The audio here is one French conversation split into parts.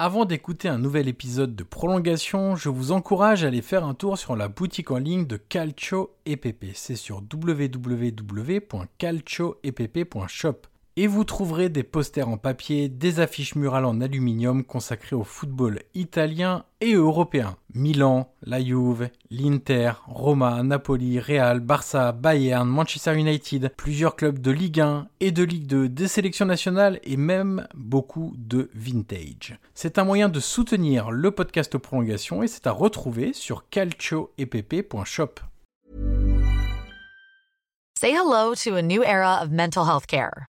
Avant d'écouter un nouvel épisode de prolongation, je vous encourage à aller faire un tour sur la boutique en ligne de Calcio EPP. C'est sur www.calcioepp.shop et vous trouverez des posters en papier, des affiches murales en aluminium consacrées au football italien et européen. Milan, la Juve, l'Inter, Roma, Napoli, Real, Barça, Bayern, Manchester United, plusieurs clubs de Ligue 1 et de Ligue 2, des sélections nationales et même beaucoup de vintage. C'est un moyen de soutenir le podcast prolongation et c'est à retrouver sur calcioepp.shop. Say hello to a new era of mental health care.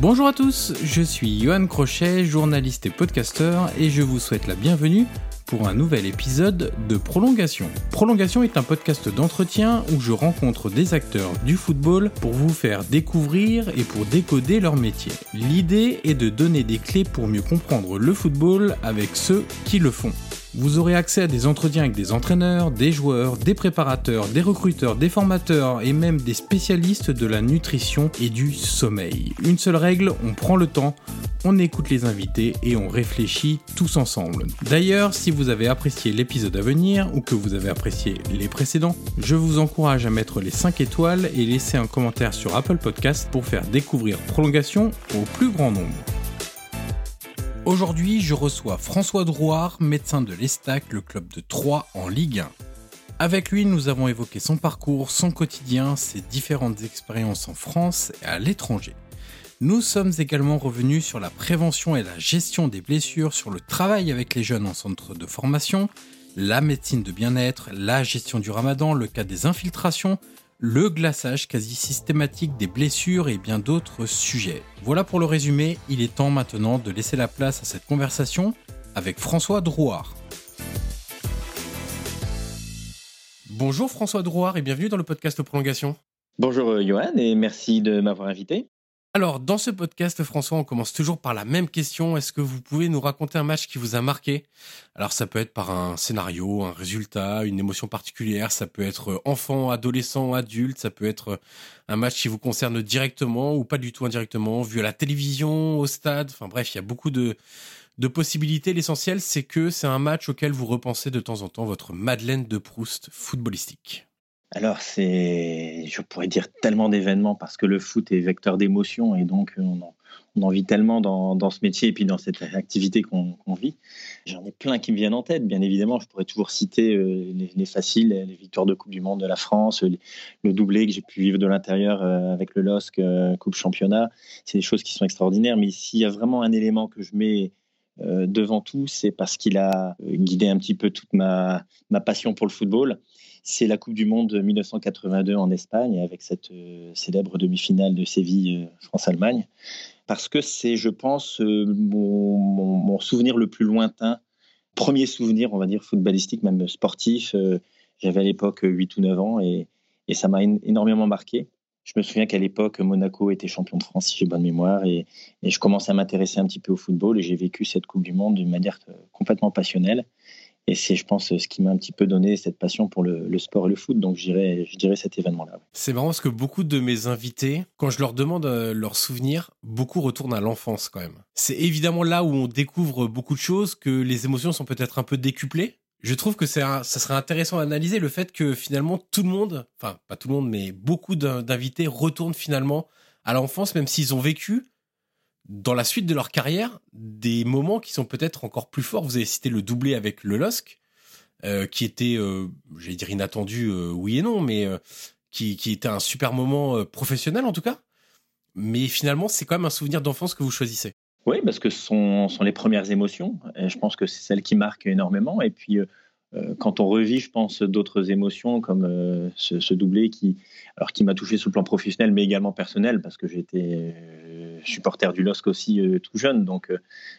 Bonjour à tous, je suis Johan Crochet, journaliste et podcasteur, et je vous souhaite la bienvenue pour un nouvel épisode de Prolongation. Prolongation est un podcast d'entretien où je rencontre des acteurs du football pour vous faire découvrir et pour décoder leur métier. L'idée est de donner des clés pour mieux comprendre le football avec ceux qui le font. Vous aurez accès à des entretiens avec des entraîneurs, des joueurs, des préparateurs, des recruteurs, des formateurs et même des spécialistes de la nutrition et du sommeil. Une seule règle, on prend le temps, on écoute les invités et on réfléchit tous ensemble. D'ailleurs, si vous avez apprécié l'épisode à venir ou que vous avez apprécié les précédents, je vous encourage à mettre les 5 étoiles et laisser un commentaire sur Apple Podcast pour faire découvrir Prolongation au plus grand nombre. Aujourd'hui, je reçois François Drouard, médecin de l'Estac, le club de Troyes en Ligue 1. Avec lui, nous avons évoqué son parcours, son quotidien, ses différentes expériences en France et à l'étranger. Nous sommes également revenus sur la prévention et la gestion des blessures, sur le travail avec les jeunes en centre de formation, la médecine de bien-être, la gestion du ramadan, le cas des infiltrations, le glaçage quasi systématique des blessures et bien d'autres sujets. Voilà pour le résumé, il est temps maintenant de laisser la place à cette conversation avec François Drouard. Bonjour François Drouard et bienvenue dans le podcast Prolongation. Bonjour euh, Johan et merci de m'avoir invité. Alors, dans ce podcast, François, on commence toujours par la même question. Est-ce que vous pouvez nous raconter un match qui vous a marqué? Alors, ça peut être par un scénario, un résultat, une émotion particulière. Ça peut être enfant, adolescent, adulte. Ça peut être un match qui vous concerne directement ou pas du tout indirectement, vu à la télévision, au stade. Enfin bref, il y a beaucoup de, de possibilités. L'essentiel, c'est que c'est un match auquel vous repensez de temps en temps votre Madeleine de Proust footballistique. Alors, c'est, je pourrais dire tellement d'événements parce que le foot est vecteur d'émotions et donc euh, on en, vit tellement dans, ce métier et puis dans cette activité qu'on vit. J'en ai plein qui me viennent en tête, bien évidemment. Je pourrais toujours citer euh, les, faciles, les victoires de Coupe du Monde de la France, le doublé que j'ai pu vivre de l'intérieur euh, avec le LOSC Coupe Championnat. C'est des choses qui sont extraordinaires. Mais s'il y a vraiment un élément que je mets devant tout, c'est parce qu'il a guidé un petit peu toute ma, ma passion pour le football c'est la Coupe du Monde 1982 en Espagne, avec cette euh, célèbre demi-finale de Séville, euh, France-Allemagne, parce que c'est, je pense, euh, mon, souvenir le plus lointain, premier souvenir, on va dire, footballistique, même sportif. J'avais à l'époque 8 ou 9 ans et, ça m'a énormément marqué. Je me souviens qu'à l'époque, Monaco était champion de France, si j'ai bonne mémoire, et, et je commençais à m'intéresser un petit peu au football et j'ai vécu cette Coupe du Monde d'une manière complètement passionnelle. Et c'est, je pense, ce qui m'a un petit peu donné cette passion pour le, sport et le foot. Donc, je dirais, cet événement-là. C'est marrant parce que beaucoup de mes invités, quand je leur demande euh, leurs souvenirs, beaucoup retournent à l'enfance quand même. C'est évidemment là où on découvre beaucoup de choses, que les émotions sont peut-être un peu décuplées. Je trouve que ça serait intéressant d'analyser le fait que finalement tout le monde, enfin pas tout le monde, mais beaucoup d'invités retournent finalement à l'enfance, même s'ils ont vécu dans la suite de leur carrière des moments qui sont peut-être encore plus forts. Vous avez cité le doublé avec le LOSC. qui était, j'allais dire inattendu, oui et non, mais qui, qui était un super moment professionnel en tout cas. Mais finalement, c'est quand même un souvenir d'enfance que vous choisissez. Oui, parce que ce sont, les premières émotions. Je pense que c'est celles qui marquent énormément. Et puis, euh, quand on revit, je pense, d'autres émotions comme euh, ce, doublé qui, qui m'a touché sur le plan professionnel, mais également personnel, parce que j'étais euh, supporter du LOSC aussi tout jeune, donc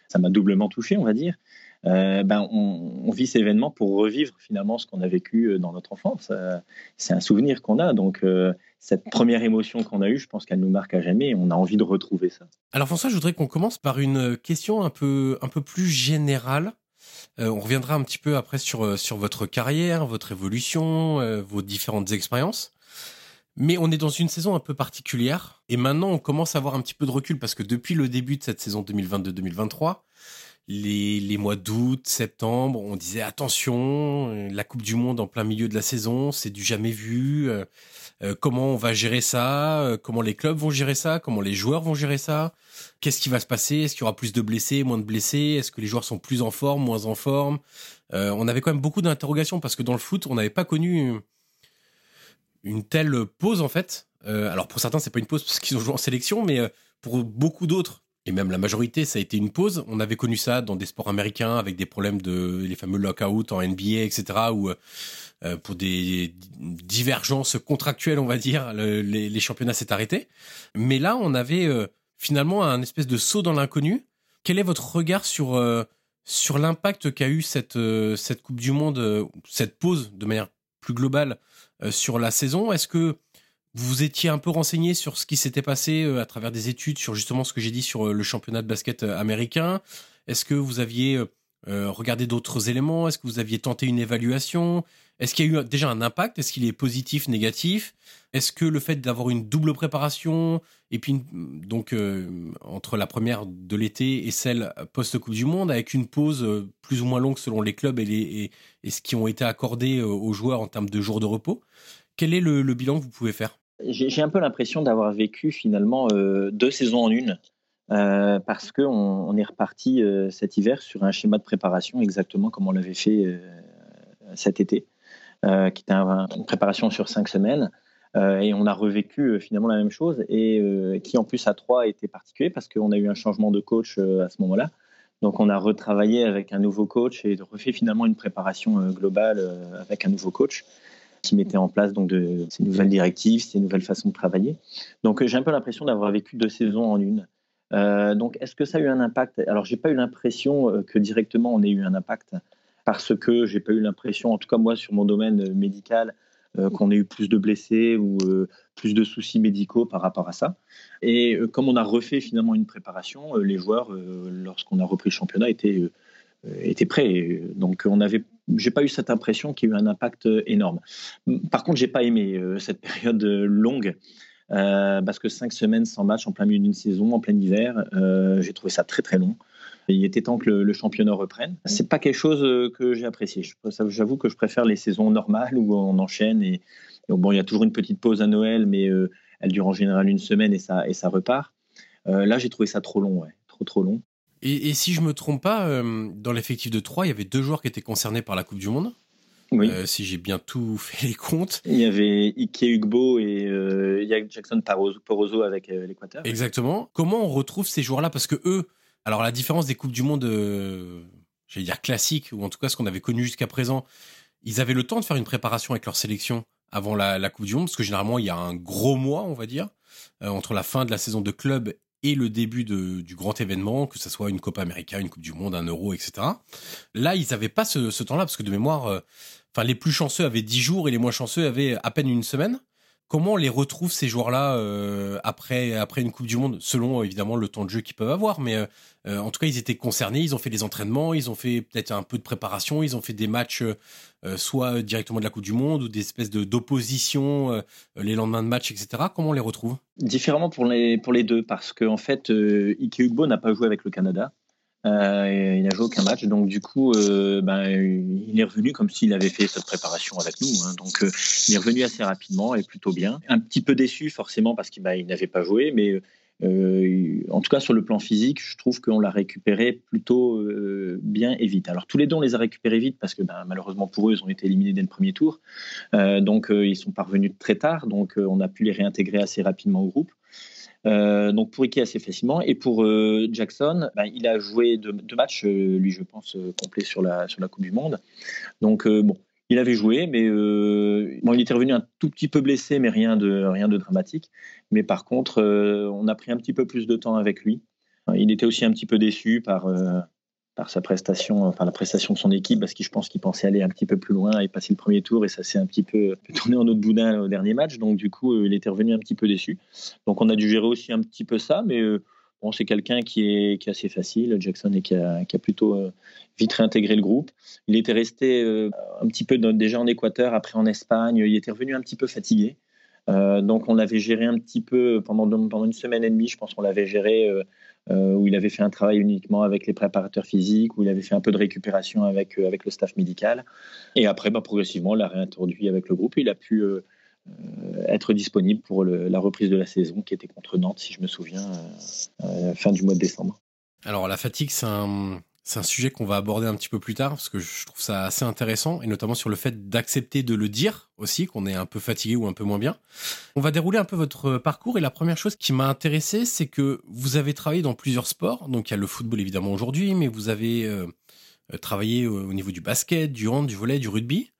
ça m'a doublement touché, on va dire. ben, on, vit ces événements pour revivre finalement ce qu'on a vécu dans notre enfance. c'est un souvenir qu'on a, donc cette première émotion qu'on a eue, je pense qu'elle nous marque à jamais et on a envie de retrouver ça. Alors François, je voudrais qu'on commence par une question un peu, un peu plus générale. Euh, on reviendra un petit peu après sur, euh, sur votre carrière, votre évolution, euh, vos différentes expériences. Mais on est dans une saison un peu particulière. Et maintenant, on commence à avoir un petit peu de recul parce que depuis le début de cette saison 2022-2023, les, les mois d'août, septembre, on disait attention, la Coupe du Monde en plein milieu de la saison, c'est du jamais vu. Euh, comment on va gérer ça, euh, comment les clubs vont gérer ça, comment les joueurs vont gérer ça, qu'est-ce qui va se passer, est-ce qu'il y aura plus de blessés, moins de blessés, est-ce que les joueurs sont plus en forme, moins en forme? Euh, on avait quand même beaucoup d'interrogations parce que dans le foot, on n'avait pas connu une telle pause en fait. alors pour certains, c'est pas une pause parce qu'ils ont joué en sélection, mais pour beaucoup d'autres, et même la majorité, ça a été une pause. On avait connu ça dans des sports américains avec des problèmes de les fameux lockouts en NBA, etc. Où euh, pour des divergences contractuelles, on va dire, les, championnats s'est arrêté. Mais là, on avait euh, finalement un espèce de saut dans l'inconnu. Quel est votre regard sur euh, sur l'impact qu'a eu cette cette Coupe du Monde, cette pause de manière plus globale sur la saison. Est-ce que vous étiez un peu renseigné sur ce qui s'était passé à travers des études sur justement ce que j'ai dit sur le championnat de basket américain? Est-ce que vous aviez regardé d'autres éléments? Est-ce que vous aviez tenté une évaluation? Est-ce qu'il y a eu déjà un impact? Est-ce qu'il est positif, négatif? Est-ce que le fait d'avoir une double préparation et puis donc euh, entre la première de l'été et celle post Coupe du Monde, avec une pause euh, plus ou moins longue selon les clubs et, les, et, ce qui ont été accordés euh, aux joueurs en termes de jours de repos, quel est le, bilan que vous pouvez faire? J'ai un peu l'impression d'avoir vécu finalement deux saisons en une. parce qu'on on est reparti cet hiver sur un schéma de préparation exactement comme on l'avait fait cet été. Euh, qui était une préparation sur cinq semaines. Euh, et on a revécu euh, finalement la même chose et qui en plus à trois était particulier parce qu'on a eu un changement de coach à ce moment-là. Donc on a retravaillé avec un nouveau coach et refait finalement une préparation globale avec un nouveau coach qui mettait en place donc ces nouvelles directives, ces nouvelles façons de travailler. Donc j'ai un peu l'impression d'avoir vécu deux saisons en une. donc est-ce que ça a eu un impact? Alors j'ai pas eu l'impression que directement on ait eu un impact parce que j'ai pas eu l'impression, en tout cas moi sur mon domaine euh, médical, euh, qu'on ait eu plus de blessés ou euh, plus de soucis médicaux par rapport à ça. Et comme on a refait finalement une préparation, les joueurs, lorsqu'on a repris le championnat, étaient, étaient prêts. Donc on avait, j'ai pas eu cette impression qu'il y a eu un impact énorme. Par contre, j'ai pas aimé cette période longue. parce que cinq semaines sans match en plein milieu d'une saison, en plein hiver, j'ai trouvé ça très très long. Il était temps que le, championnat reprenne. C'est pas quelque chose euh, que j'ai apprécié. J'avoue que je préfère les saisons normales où on enchaîne et, bon, il y a toujours une petite pause à Noël, mais euh, elle dure en général une semaine et ça, et ça repart. Euh, là, j'ai trouvé ça trop long, ouais. trop trop long. Et, si je me trompe pas, dans l'effectif de 3, il y avait deux joueurs qui étaient concernés par la Coupe du Monde. Oui. si j'ai bien tout fait les comptes. Il y avait Ike Ugbo et Jackson Porozo avec l'Équateur. Exactement. Comment on retrouve ces joueurs-là? Parce que eux, alors la différence des coupes du monde, euh, j'allais dire classiques ou en tout cas ce qu'on avait connu jusqu'à présent, ils avaient le temps de faire une préparation avec leur sélection avant la, coupe du monde parce que généralement il y a un gros mois, on va dire, euh, entre la fin de la saison de club et le début du grand événement, que ce soit une Copa América, une Coupe du Monde, un Euro, etc. Là, ils n'avaient pas ce, temps-là parce que de mémoire, euh, les plus chanceux avaient 10 jours et les moins chanceux avaient à peine une semaine. Comment on les retrouve ces joueurs-là euh, après une Coupe du Monde, selon évidemment le temps de jeu qu'ils peuvent avoir, mais euh, euh, en tout cas ils étaient concernés, ils ont fait des entraînements, ils ont fait peut-être un peu de préparation, ils ont fait des matchs soit directement de la Coupe du Monde ou des espèces de d'opposition les lendemains de match, etc. Comment on les retrouve? Différemment pour les deux parce qu'en en fait Ike Ugbo n'a pas joué avec le Canada. Euh, il n'a joué aucun match, donc du coup, euh, ben, il est revenu comme s'il avait fait cette préparation avec nous. Hein. donc, euh, il est revenu assez rapidement et plutôt bien. Un petit peu déçu forcément parce qu'il ben, n'avait pas joué, mais en tout cas, sur le plan physique, je trouve qu'on l'a récupéré plutôt bien et vite. Alors, tous les deux, on les a récupérés vite parce que ben, malheureusement pour eux, ils ont été éliminés dès le premier tour. donc, ils sont parvenus très tard. Donc, on a pu les réintégrer assez rapidement au groupe. Euh, donc pour Iki assez facilement. Et pour euh, Jackson, ben, il a joué deux, matchs, euh, lui je pense, complet sur la, sur la Coupe du Monde. Donc bon, il avait joué, mais il était revenu un tout petit peu blessé, mais rien de, rien de dramatique. Mais par contre, on a pris un petit peu plus de temps avec lui. Il était aussi un petit peu déçu par, par sa prestation, enfin la prestation de son équipe, parce que je pense qu'il pensait aller un petit peu plus loin et passer le premier tour, et ça s'est un petit peu tourné en autre boudin au dernier match. Donc du coup, euh, il était revenu un petit peu déçu. Donc on a dû gérer aussi un petit peu ça, mais euh, bon, c'est quelqu'un qui est, qui assez facile, Jackson, et qui a, plutôt euh, vite réintégré le groupe. Il était resté un petit peu déjà en Équateur, après en Espagne. Il était revenu un petit peu fatigué. donc on l'avait géré un petit peu pendant, pendant une semaine et demie, je pense qu'on l'avait géré euh, où il avait fait un travail uniquement avec les préparateurs physiques, où il avait fait un peu de récupération avec, euh, avec le staff médical. Et après, bah, progressivement, on l'a réintroduit avec le groupe et il a pu euh, être disponible pour la reprise de la saison qui était contre Nantes, si je me souviens, fin du mois de décembre. Alors la fatigue, c'est un, c'est un sujet qu'on va aborder un petit peu plus tard parce que je trouve ça assez intéressant et notamment sur le fait d'accepter de le dire aussi qu'on est un peu fatigué ou un peu moins bien. On va dérouler un peu votre parcours et la première chose qui m'a intéressé c'est que vous avez travaillé dans plusieurs sports. Donc il y a le football évidemment aujourd'hui mais vous avez euh, travaillé au niveau du basket, du hand, du volley, du rugby.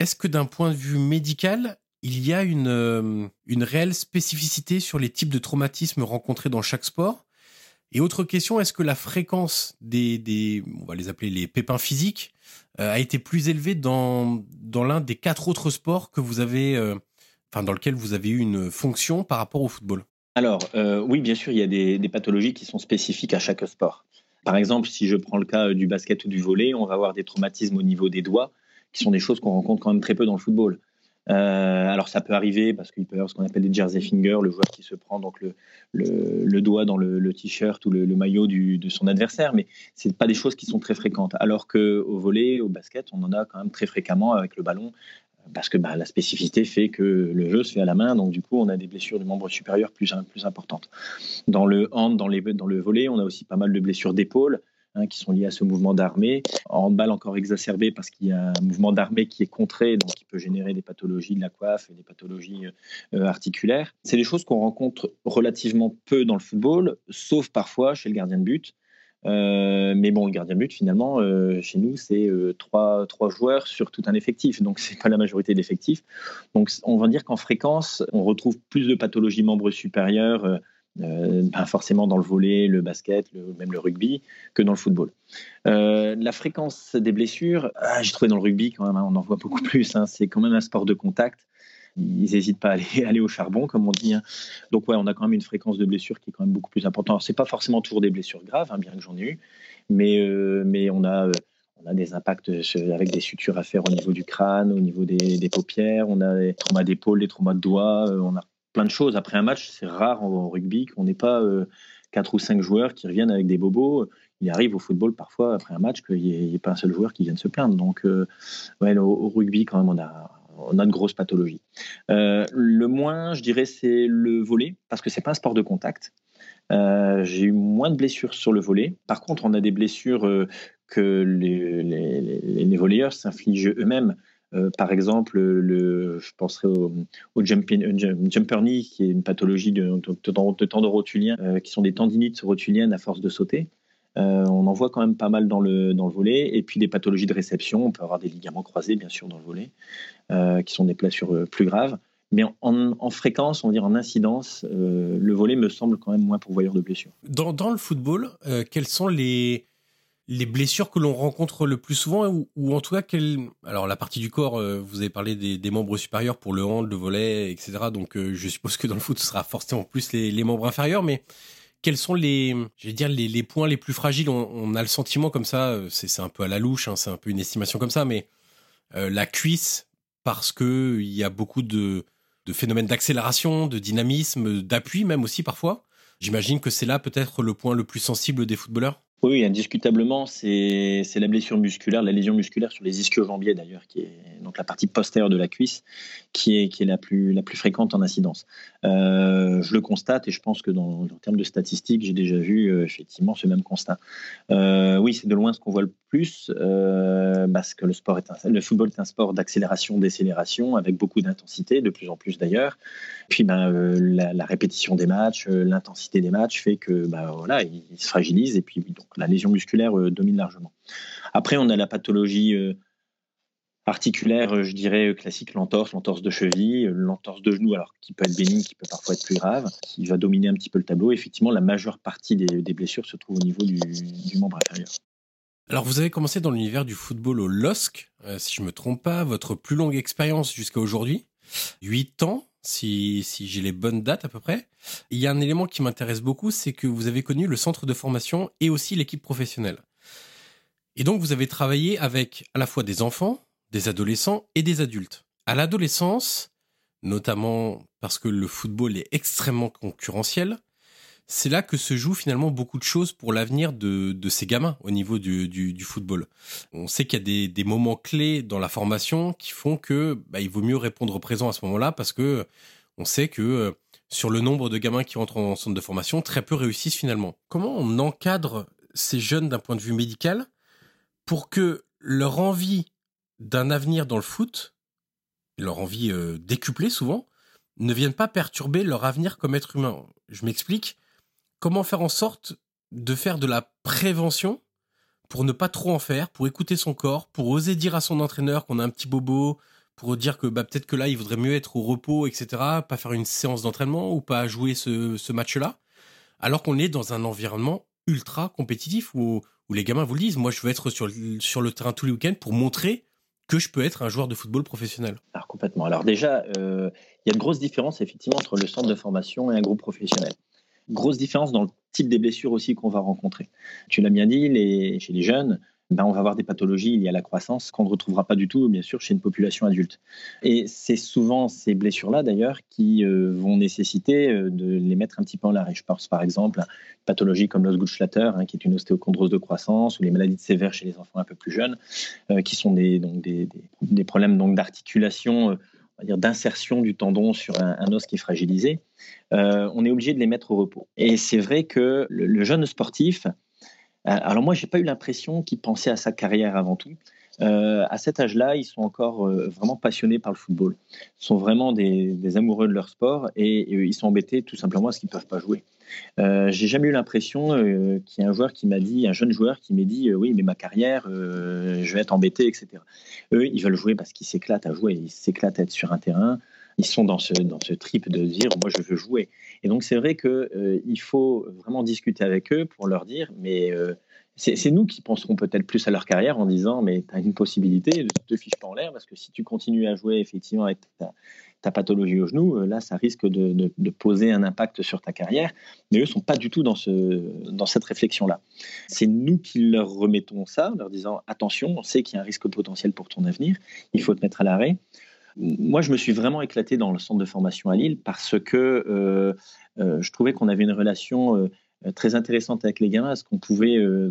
Est-ce que d'un point de vue médical, il y a une, euh, une réelle spécificité sur les types de traumatismes rencontrés dans chaque sport? Et autre question, est-ce que la fréquence des, des, on va les appeler les pépins physiques, euh, a été plus élevée dans, dans l'un des quatre autres sports que vous avez, euh, enfin dans lequel vous avez eu une fonction par rapport au football? Alors euh, oui, bien sûr, il y a des, des, pathologies qui sont spécifiques à chaque sport. Par exemple, si je prends le cas du basket ou du volley, on va avoir des traumatismes au niveau des doigts, qui sont des choses qu'on rencontre quand même très peu dans le football. Euh, alors ça peut arriver parce qu'il peut y avoir ce qu'on appelle des jersey fingers, le joueur qui se prend donc le, doigt dans le, t-shirt ou le, maillot de son adversaire, mais c'est pas des choses qui sont très fréquentes. Alors que au volley, au basket, on en a quand même très fréquemment avec le ballon parce que bah, la spécificité fait que le jeu se fait à la main, donc du coup on a des blessures du membre supérieur plus, plus importantes. Dans le hand, dans, dans le volley, on a aussi pas mal de blessures d'épaule, Hein, qui sont liés à ce mouvement d'armée. En handball encore exacerbé parce qu'il y a un mouvement d'armée qui est contré, donc qui peut générer des pathologies de la coiffe et des pathologies euh, articulaires. C'est des choses qu'on rencontre relativement peu dans le football, sauf parfois chez le gardien de but. Euh, mais bon, le gardien de but, finalement, euh, chez nous, c'est trois, trois, joueurs sur tout un effectif. Donc, c'est pas la majorité d'effectifs. Donc, on va dire qu'en fréquence, on retrouve plus de pathologies membres supérieurs pas forcément dans le volet, le basket, même le rugby, que dans le football. Euh, la fréquence des blessures, ah, j'ai trouvé dans le rugby quand même, hein, on en voit beaucoup plus. Hein, c'est quand même un sport de contact. Ils n'hésitent pas à aller, au charbon, comme on dit. Hein. Donc ouais, on a quand même une fréquence de blessures qui est quand même beaucoup plus importante. C'est pas forcément toujours des blessures graves, bien que j'en ai eu, mais euh, mais on a des impacts avec des sutures à faire au niveau du crâne, au niveau des, des paupières, on a des traumas d'épaule, des traumas de doigts, on a plein de choses. Après un match, c'est rare en, rugby qu'on n'ait pas euh, quatre ou cinq joueurs qui reviennent avec des bobos. Il arrive au football parfois, après un match, qu'il n'y ait, pas un seul joueur qui vienne se plaindre. Donc, euh, au, rugby, quand même, on a, on a de grosses pathologies. Euh, le moins, je dirais, c'est le volet, parce que c'est pas un sport de contact. J'ai eu moins de blessures sur le volet. Par contre, on a des blessures que les, les, les volleyeurs s'infligent eux-mêmes. Euh, par exemple, le, je penserais au, euh, jumper knee, qui est une pathologie de, de, tendons rotuliens, euh, qui sont des tendinites rotuliennes à force de sauter. on en voit quand même pas mal dans le, dans le volet. Et puis des pathologies de réception, on peut avoir des ligaments croisés, bien sûr, dans le volet, qui sont des blessures plus graves. Mais en, fréquence, on va dire en incidence, le volet me semble quand même moins pourvoyeur de blessures. Dans, dans le football, quels sont les, les blessures que l'on rencontre le plus souvent ou, en tout cas quelle alors la partie du corps euh, vous avez parlé des, membres supérieurs pour le hand le volet etc donc euh, je suppose que dans le foot ce sera forcément plus les, membres inférieurs. Mais quels sont les je vais dire les, points les plus fragiles? On, a le sentiment comme ça euh, c'est un peu à la louche hein, c'est un peu une estimation comme ça mais la cuisse parce que il y a beaucoup de, de phénomènes d'accélération de dynamisme d'appui même aussi parfois. J'imagine que c'est là peut-être le point le plus sensible des footballeurs Oui, indiscutablement, c'est la blessure musculaire, la lésion musculaire sur les ischio-jambiers d'ailleurs, qui est donc la partie postérieure de la cuisse, qui est, la, plus, fréquente en incidence. Euh, je le constate et je pense que dans, en termes de statistiques, j'ai déjà vu euh, effectivement ce même constat. Euh, oui, c'est de loin ce qu'on voit le plus, parce que le, football est un sport d'accélération, décélération, avec beaucoup d'intensité, de plus en plus d'ailleurs. Puis ben, la, répétition des matchs, l'intensité des matchs fait que ben, voilà, il, il se fragilise et puis donc la lésion musculaire euh, domine largement. Après, on a la pathologie euh, articulaire, euh, je dirais classique, l'entorse, l'entorse de cheville, l'entorse de genou, alors qui peut être bénigne, qui peut parfois être plus grave, qui va dominer un petit peu le tableau. Effectivement, la majeure partie des, blessures se trouve au niveau du, membre inférieur. Alors, vous avez commencé dans l'univers du football au LOSC, si je ne me trompe pas, votre plus longue expérience jusqu'à aujourd'hui, 8 ans, si, j'ai les bonnes dates à peu près. Il y a un élément qui m'intéresse beaucoup, c'est que vous avez connu le centre de formation et aussi l'équipe professionnelle. Et donc vous avez travaillé avec à la fois des enfants, des adolescents et des adultes. À l'adolescence, notamment parce que le football est extrêmement concurrentiel, c'est là que se jouent finalement beaucoup de choses pour l'avenir de, ces gamins au niveau du, football. On sait qu'il y a des, moments clés dans la formation qui font que bah, il vaut mieux répondre présent à ce moment-là parce que on sait que euh, sur le nombre de gamins qui rentrent en centre de formation, très peu réussissent finalement. Comment on encadre ces jeunes d'un point de vue médical pour que leur envie d'un avenir dans le foot, leur envie euh, décuplée souvent, ne vienne pas perturber leur avenir comme être humain? Je m'explique comment faire en sorte de faire de la prévention pour ne pas trop en faire, pour écouter son corps, pour oser dire à son entraîneur qu'on a un petit bobo, pour dire que bah, peut-être que là, il vaudrait mieux être au repos, etc., pas faire une séance d'entraînement ou pas jouer ce, match-là, alors qu'on est dans un environnement ultra compétitif où, les gamins vous le disent, moi je veux être sur, le terrain tous les week-ends pour montrer que je peux être un joueur de football professionnel. Alors complètement. Alors déjà, euh, il y a une grosse différence effectivement entre le centre de formation et un groupe professionnel. Grosse différence dans le type des blessures aussi qu'on va rencontrer. Tu l'as bien dit, chez les jeunes, ben on va avoir des pathologies liées à la croissance qu'on ne retrouvera pas du tout, bien sûr, chez une population adulte. Et c'est souvent ces blessures-là, d'ailleurs, qui euh, vont nécessiter euh, de les mettre un petit peu en l'arrêt. Je pense par exemple à une pathologie comme l'osgood-schlatter, hein, qui est une ostéochondrose de croissance, ou les maladies sévères chez les enfants un peu plus jeunes, euh, qui sont des, donc des, problèmes donc d'articulation d'insertion du tendon sur un, os qui est fragilisé, euh, on est obligé de les mettre au repos. Et c'est vrai que le, jeune sportif, euh, alors moi, j'ai pas eu l'impression qu'il pensait à sa carrière avant tout. Euh, à cet âge-là, ils sont encore vraiment passionnés par le football. Ils sont vraiment des, amoureux de leur sport et, et, ils sont embêtés tout simplement parce qu'ils ne peuvent pas jouer. Euh, j'ai jamais eu l'impression euh, qu'il y ait un joueur qui m'a dit, un jeune joueur qui m'a dit, euh, oui, mais ma carrière, je vais être embêté, etc. Eux, ils veulent jouer parce qu'ils s'éclatent à jouer, ils s'éclatent à être sur un terrain. Ils sont dans ce, dans ce trip de dire, moi, je veux jouer. Et donc, c'est vrai qu'il faut vraiment discuter avec eux pour leur dire, mais c'est nous qui penserons peut-être plus à leur carrière en disant mais tu as une possibilité, ne te fiche pas en l'air parce que si tu continues à jouer effectivement avec ta, pathologie au genou, euh, là ça risque de, poser un impact sur ta carrière. Mais eux ne sont pas du tout dans, ce, dans cette réflexion-là. C'est nous qui leur remettons ça leur disant attention, on sait qu'il y a un risque potentiel pour ton avenir, il faut te mettre à l'arrêt. Moi, je me suis vraiment éclaté dans le centre de formation à Lille parce que euh, euh, je trouvais qu'on avait une relation très intéressante avec les gamins, parce qu'on pouvait euh,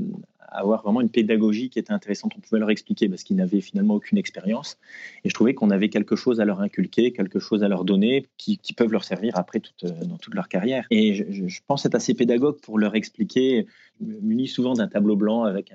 avoir vraiment une pédagogie qui était intéressante. On pouvait leur expliquer parce qu'ils n'avaient finalement aucune expérience. Et je trouvais qu'on avait quelque chose à leur inculquer, quelque chose à leur donner qui, peuvent leur servir après toute, euh, dans toute leur carrière. Et je, pense être assez pédagogue pour leur expliquer. Munis souvent d'un tableau blanc avec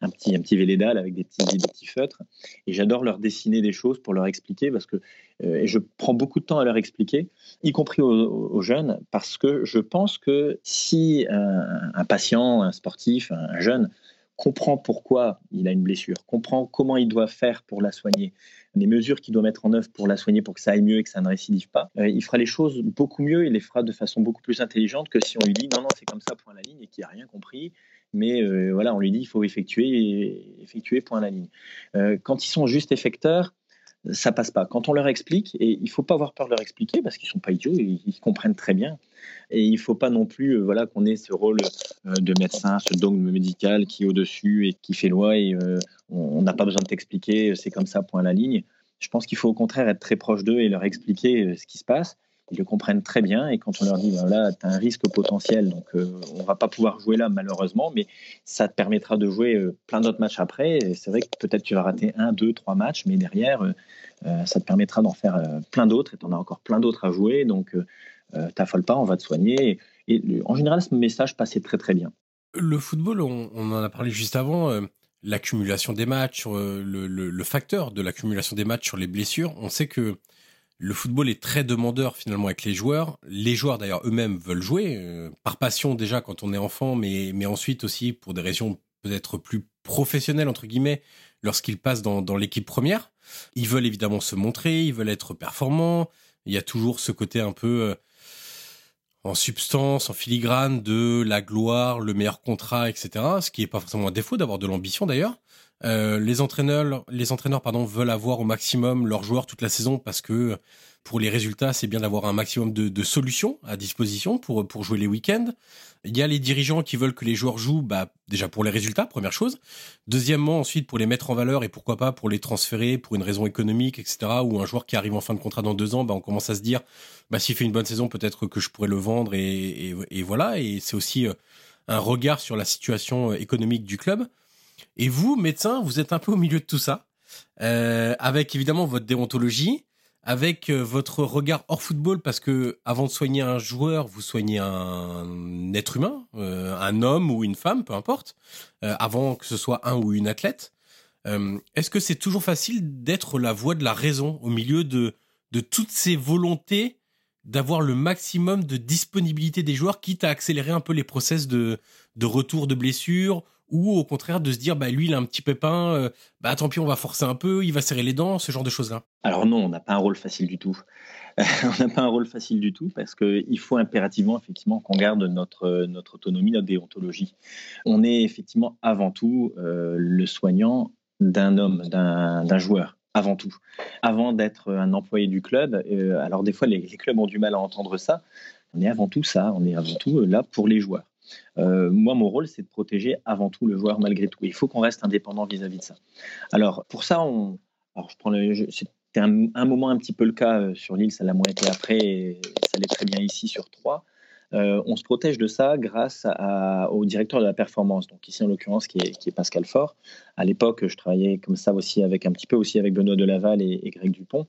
un, petit, un petit vélédal avec des petits, des petits feutres. Et j'adore leur dessiner des choses pour leur expliquer parce que et je prends beaucoup de temps à leur expliquer, y compris aux, jeunes, parce que je pense que si un, un patient, un sportif, un jeune comprend pourquoi il a une blessure, comprend comment il doit faire pour la soigner, les mesures qu'il doit mettre en œuvre pour la soigner pour que ça aille mieux et que ça ne récidive pas, euh, il fera les choses beaucoup mieux, il les fera de façon beaucoup plus intelligente que si on lui dit non, non, c'est comme ça, point à la ligne, et qu'il n'a rien compris. Mais euh, voilà, on lui dit il faut effectuer, effectuer point à la ligne. Euh, quand ils sont juste effecteurs, ça passe pas. Quand on leur explique, et il faut pas avoir peur de leur expliquer parce qu'ils sont pas idiots, ils, comprennent très bien. Et il faut pas non plus, euh, voilà, qu'on ait ce rôle euh, de médecin, ce dogme médical qui est au-dessus et qui fait loi et euh, on n'a pas besoin de t'expliquer, c'est comme ça, point à la ligne. Je pense qu'il faut au contraire être très proche d'eux et leur expliquer ce qui se passe. Ils le comprennent très bien. Et quand on leur dit, voilà, tu as un risque potentiel, donc on on va pas pouvoir jouer là malheureusement, mais ça te permettra de jouer plein d'autres matchs après. C'est vrai que peut-être tu vas rater un, deux, trois matchs, mais derrière, ça te permettra d'en faire plein d'autres et tu en as encore plein d'autres à jouer. Donc, t'affole pas, on va te soigner. Et, en général, ce message passait très très bien. Le football, on, en a parlé juste avant l'accumulation des matchs, le, facteur de l'accumulation des matchs sur les blessures. On sait que le football est très demandeur finalement avec les joueurs. Les joueurs d'ailleurs eux-mêmes veulent jouer euh, par passion déjà quand on est enfant, mais mais ensuite aussi pour des raisons peut-être plus professionnelles entre guillemets lorsqu'ils passent dans, dans l'équipe première. Ils veulent évidemment se montrer, ils veulent être performants. Il y a toujours ce côté un peu euh, en substance, en filigrane de la gloire, le meilleur contrat, etc. Ce qui est pas forcément un défaut d'avoir de l'ambition d'ailleurs. Euh, les entraîneurs, veulent avoir au maximum leurs joueurs toute la saison parce que pour les résultats, c'est bien d'avoir un maximum de, solutions à disposition pour pour jouer les week-ends. Il y a les dirigeants qui veulent que les joueurs jouent, bah déjà pour les résultats, première chose. Deuxièmement, ensuite pour les mettre en valeur et pourquoi pas pour les transférer pour une raison économique, etc. Ou un joueur qui arrive en fin de contrat dans deux ans, bah on commence à se dire, bah s'il fait une bonne saison, peut-être que je pourrais le vendre et, et voilà. Et c'est aussi euh, un regard sur la situation euh, économique du club. Et vous, médecin, vous êtes un peu au milieu de tout ça, euh, avec évidemment votre déontologie, avec euh, votre regard hors football, parce que avant de soigner un joueur, vous soignez un être humain, euh, un homme ou une femme, peu importe, avant que ce soit un ou une athlète. Est-ce que c'est toujours facile d'être la voix de la raison au milieu de, de toutes ces volontés d'avoir le maximum de disponibilité des joueurs, quitte à accélérer un peu les process de, de retour de blessure ou au contraire de se dire bah lui il a un petit pépin, euh, bah tant pis on va forcer un peu, il va serrer les dents, ce genre de choses là. Alors non, on n'a pas un rôle facile du tout. on n'a pas un rôle facile du tout parce qu'il faut impérativement effectivement qu'on garde notre notre autonomie, notre déontologie. On est effectivement avant tout euh, le soignant d'un homme, d'un joueur avant tout, avant d'être un employé du club. Euh, alors des fois les, clubs ont du mal à entendre ça. On est avant tout ça, on est avant tout là pour les joueurs. Euh, moi, mon rôle, c'est de protéger avant tout le joueur malgré tout. Il faut qu'on reste indépendant vis-à-vis de ça. Alors, pour ça, c'était un, moment un petit peu le cas euh, sur l'île, ça l'a moins été après, et ça l'est très bien ici sur trois. Euh, on se protège de ça grâce au directeur de la performance, donc ici en l'occurrence qui est, Pascal Faure. À l'époque, je travaillais comme ça aussi avec un petit peu aussi avec Benoît Delaval et Greg Dupont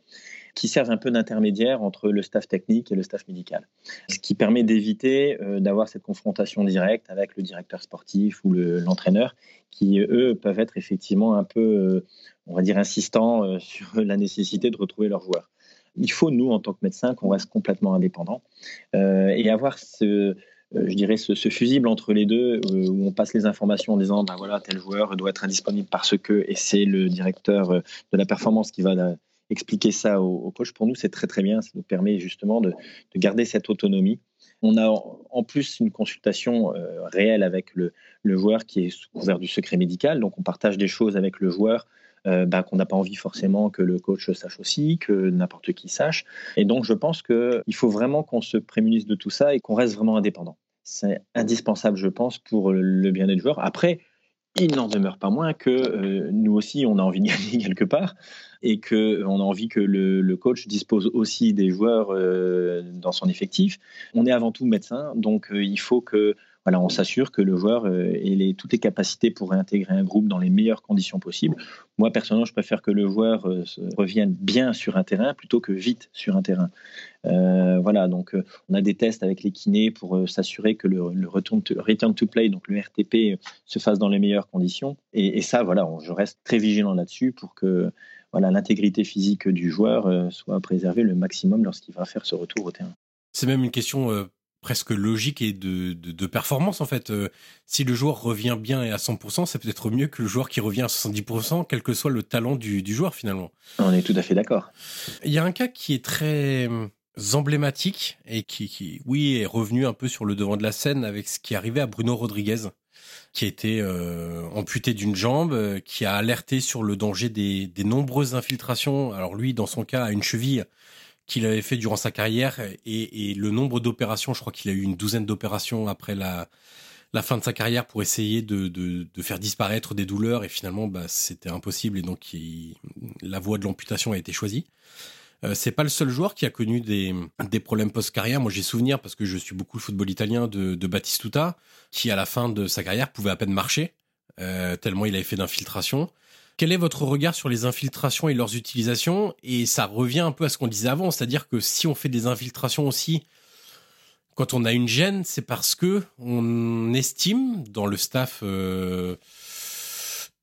qui servent un peu d'intermédiaire entre le staff technique et le staff médical. Ce qui permet d'éviter euh, d'avoir cette confrontation directe avec le directeur sportif ou l'entraîneur, qui, eux, peuvent être effectivement un peu, euh, on va dire, insistants euh, sur la nécessité de retrouver leurs joueurs. Il faut, nous, en tant que médecins, qu'on reste complètement indépendants et avoir ce, je dirais, ce, fusible entre les deux, où on passe les informations en disant, ben voilà, tel joueur doit être indisponible parce que, et c'est le directeur de la performance qui va expliquer ça au, coach, pour nous, c'est très très bien. Ça nous permet justement de, garder cette autonomie. On a en plus une consultation euh, réelle avec le, joueur qui est sous couvert du secret médical. Donc on partage des choses avec le joueur euh, bah, qu'on n'a pas envie forcément que le coach sache aussi, que n'importe qui sache. Et donc je pense qu'il faut vraiment qu'on se prémunisse de tout ça et qu'on reste vraiment indépendant. C'est indispensable, je pense, pour le bien-être du joueur. Après, il n'en demeure pas moins que euh, nous aussi, on a envie de gagner quelque part et qu'on a envie que le, coach dispose aussi des joueurs euh, dans son effectif. On est avant tout médecin, donc euh, il faut que on s'assure que le joueur ait toutes les capacités pour réintégrer un groupe dans les meilleures conditions possibles. Moi, personnellement, je préfère que le joueur revienne bien sur un terrain plutôt que vite sur un terrain. Euh, voilà, donc euh, on a des tests avec les kinés pour euh, s'assurer que le, return, to, play, donc le RTP, se fasse dans les meilleures conditions. Et, ça, voilà, je reste très vigilant là-dessus pour que l'intégrité physique du joueur soit préservée le maximum lorsqu'il va faire ce retour au terrain. C'est même une question presque logique et de, performance en fait. si le joueur revient bien et à 100%, c'est peut-être mieux que le joueur qui revient à 70%, quel que soit le talent du, du joueur finalement. On est tout à fait d'accord. Il y a un cas qui est très emblématique et qui, qui, oui, est revenu un peu sur le devant de la scène avec ce qui est arrivé à Bruno Rodriguez, qui a été euh, amputé d'une jambe, euh, qui a alerté sur le danger des, des nombreuses infiltrations. Alors lui, dans son cas, à une cheville qu'il avait fait durant sa carrière et, le nombre d'opérations, je crois qu'il a eu une douzaine d'opérations après la, fin de sa carrière pour essayer de, faire disparaître des douleurs et finalement bah, c'était impossible et donc la voie de l'amputation a été choisie. Euh, c'est pas le seul joueur qui a connu des, problèmes post-carrière. Moi, j'ai souvenir, parce que je suis beaucoup le football italien, de, de Battistuta, qui à la fin de sa carrière pouvait à peine marcher, euh, tellement il avait fait d'infiltration. Quel est votre regard sur les infiltrations et leurs utilisations? Et ça revient un peu à ce qu'on disait avant, c'est-à-dire que si on fait des infiltrations aussi quand on a une gêne, c'est parce que on estime dans le staff euh,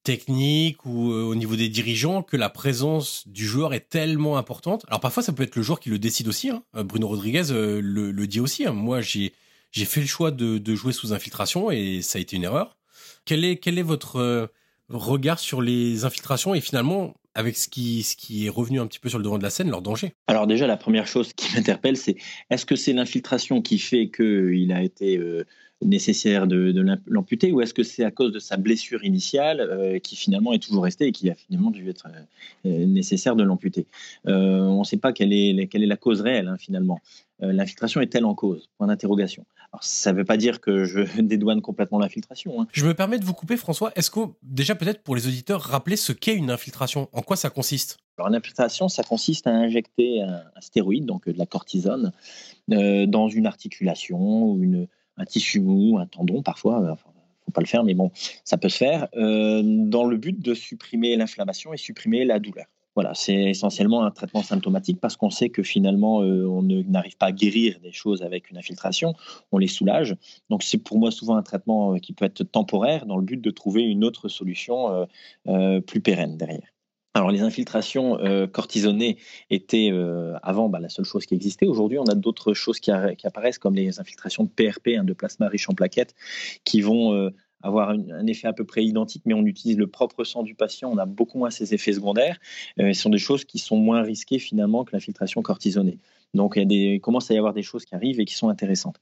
technique ou euh, au niveau des dirigeants que la présence du joueur est tellement importante. Alors parfois ça peut être le joueur qui le décide aussi. Hein. Euh, Bruno Rodriguez le, dit aussi. Hein. Moi j'ai fait le choix de, jouer sous infiltration et ça a été une erreur. Quel est votre regard sur les infiltrations et finalement avec ce qui, ce qui est revenu un petit peu sur le devant de la scène, leur danger. Alors déjà, la première chose qui m'interpelle, c'est est-ce que c'est l'infiltration qui fait qu'il a été euh, nécessaire de, l'amputer ou est-ce que c'est à cause de sa blessure initiale euh, qui finalement est toujours restée et qui a finalement dû être euh, nécessaire de l'amputer? On ne sait pas quelle est, quelle est la cause réelle hein, finalement. L'infiltration est-elle en cause? Point d'interrogation ça ne veut pas dire que je dédouane complètement l'infiltration. Hein. Je me permets de vous couper, François. Est-ce que, déjà, peut-être pour les auditeurs, rappeler ce qu'est une infiltration? En quoi ça consiste? Alors, une infiltration, ça consiste à injecter un, stéroïde, donc de la cortisone, euh, dans une articulation ou une, un tissu mou, un tendon parfois. ne faut pas le faire, mais bon, ça peut se faire, euh, dans le but de supprimer l'inflammation et supprimer la douleur. Voilà, c'est essentiellement un traitement symptomatique parce qu'on sait que finalement, euh, on n'arrive pas à guérir des choses avec une infiltration, on les soulage. Donc c'est pour moi souvent un traitement euh, qui peut être temporaire dans le but de trouver une autre solution euh, plus pérenne derrière. Alors les infiltrations cortisonnées étaient avant bah, la seule chose qui existait. Aujourd'hui, on a d'autres choses qui, apparaissent comme les infiltrations de PRP, hein, de plasma riche en plaquettes, qui vont avoir un effet à peu près identique, mais on utilise le propre sang du patient, on a beaucoup moins ces effets secondaires. Euh, ce sont des choses qui sont moins risquées finalement que l'infiltration cortisonnée. Donc, il, y a commence à y avoir des choses qui arrivent et qui sont intéressantes.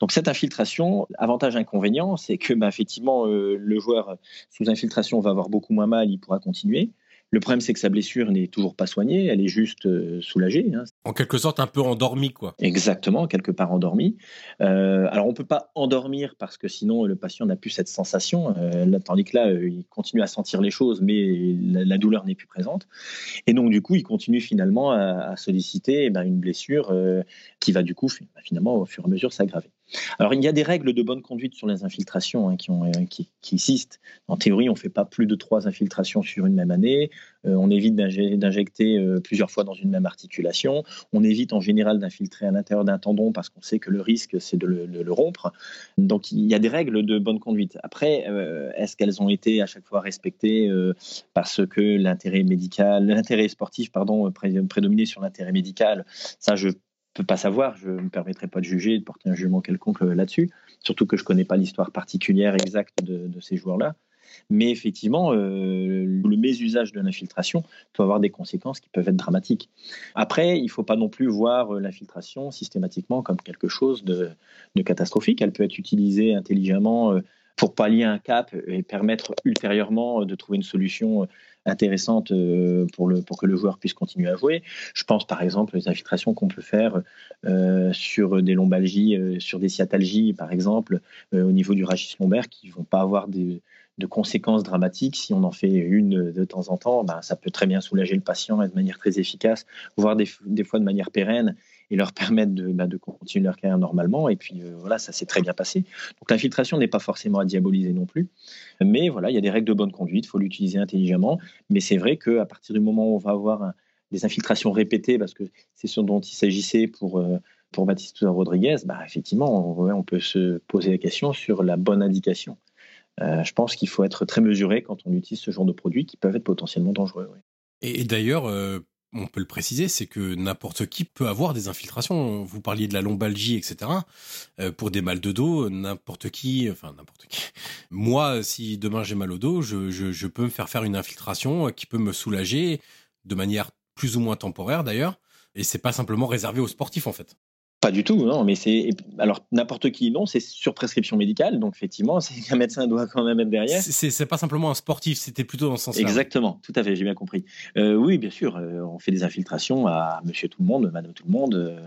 Donc, cette infiltration, avantage inconvénient, c'est que bah, effectivement, euh, le joueur sous infiltration va avoir beaucoup moins mal, il pourra continuer. Le problème, c'est que sa blessure n'est toujours pas soignée, elle est juste euh, soulagée. Hein. En quelque sorte, un peu endormie, quoi. Exactement, quelque part endormie. Euh, alors, on ne peut pas endormir parce que sinon, le patient n'a plus cette sensation, euh, tandis que là, il continue à sentir les choses, mais la, douleur n'est plus présente. Et donc, du coup, il continue finalement à, solliciter eh ben, une blessure qui va, du coup, finalement, au fur et à mesure, s'aggraver. Alors, il y a des règles de bonne conduite sur les infiltrations hein, euh, qui, existent. En théorie, on ne fait pas plus de trois infiltrations sur une même année. Euh, on évite d'injecter euh, plusieurs fois dans une même articulation. On évite en général d'infiltrer à l'intérieur d'un tendon parce qu'on sait que le risque, c'est de, le, rompre. Donc, il y a des règles de bonne conduite. Après, est-ce qu'elles ont été à chaque fois respectées parce que l'intérêt médical, l'intérêt sportif, pardon, prédominait sur l'intérêt médical? Ça, je peux pas savoir, je ne me permettrai pas de juger, de porter un jugement quelconque euh, là-dessus, surtout que je ne connais pas l'histoire particulière exacte de, ces joueurs-là. Mais effectivement, euh, le mésusage de l'infiltration peut avoir des conséquences qui peuvent être dramatiques. Après, il ne faut pas non plus voir euh, l'infiltration systématiquement comme quelque chose de, catastrophique. Elle peut être utilisée intelligemment pour pallier un cap et permettre ultérieurement de trouver une solution intéressante euh, pour, le, pour que le joueur puisse continuer à jouer. Je pense par exemple aux infiltrations qu'on peut faire euh, sur des lombalgies, euh, sur des sciatalgies par exemple, au niveau du rachis lombaire qui ne vont pas avoir de conséquences dramatiques. Si on en fait une de temps en temps, ben, ça peut très bien soulager le patient de manière très efficace, voire des, des fois de manière pérenne et leur permettre de, bah, de continuer leur carrière normalement. Et puis euh, voilà, ça s'est très bien passé. Donc l'infiltration n'est pas forcément à diaboliser non plus. Mais voilà, il y a des règles de bonne conduite, il faut l'utiliser intelligemment. Mais c'est vrai qu'à partir du moment où on va avoir des infiltrations répétées, parce que c'est ce dont il s'agissait pour, euh, pour Baptiste Rodriguez, bah, effectivement, on, peut se poser la question sur la bonne indication. Euh, je pense qu'il faut être très mesuré quand on utilise ce genre de produits qui peuvent être potentiellement dangereux. Et, d'ailleurs, on peut le préciser, c'est que n'importe qui peut avoir des infiltrations. Vous parliez de la lombalgie, etc. Euh, pour des mal de dos, n'importe qui, enfin n'importe qui. Moi, si demain j'ai mal au dos, je, peux me faire faire une infiltration qui peut me soulager de manière plus ou moins temporaire d'ailleurs. Et c'est pas simplement réservé aux sportifs en fait. Pas du tout, non, mais c'est. Alors, n'importe qui, non, c'est sur prescription médicale, donc effectivement, c'est qu'un médecin doit quand même être derrière. C'est pas simplement un sportif, c'était plutôt dans ce sens-là. Exactement, tout à fait, j'ai bien compris. Euh, oui, bien sûr, euh, on fait des infiltrations à monsieur tout le monde, madame tout le monde, euh,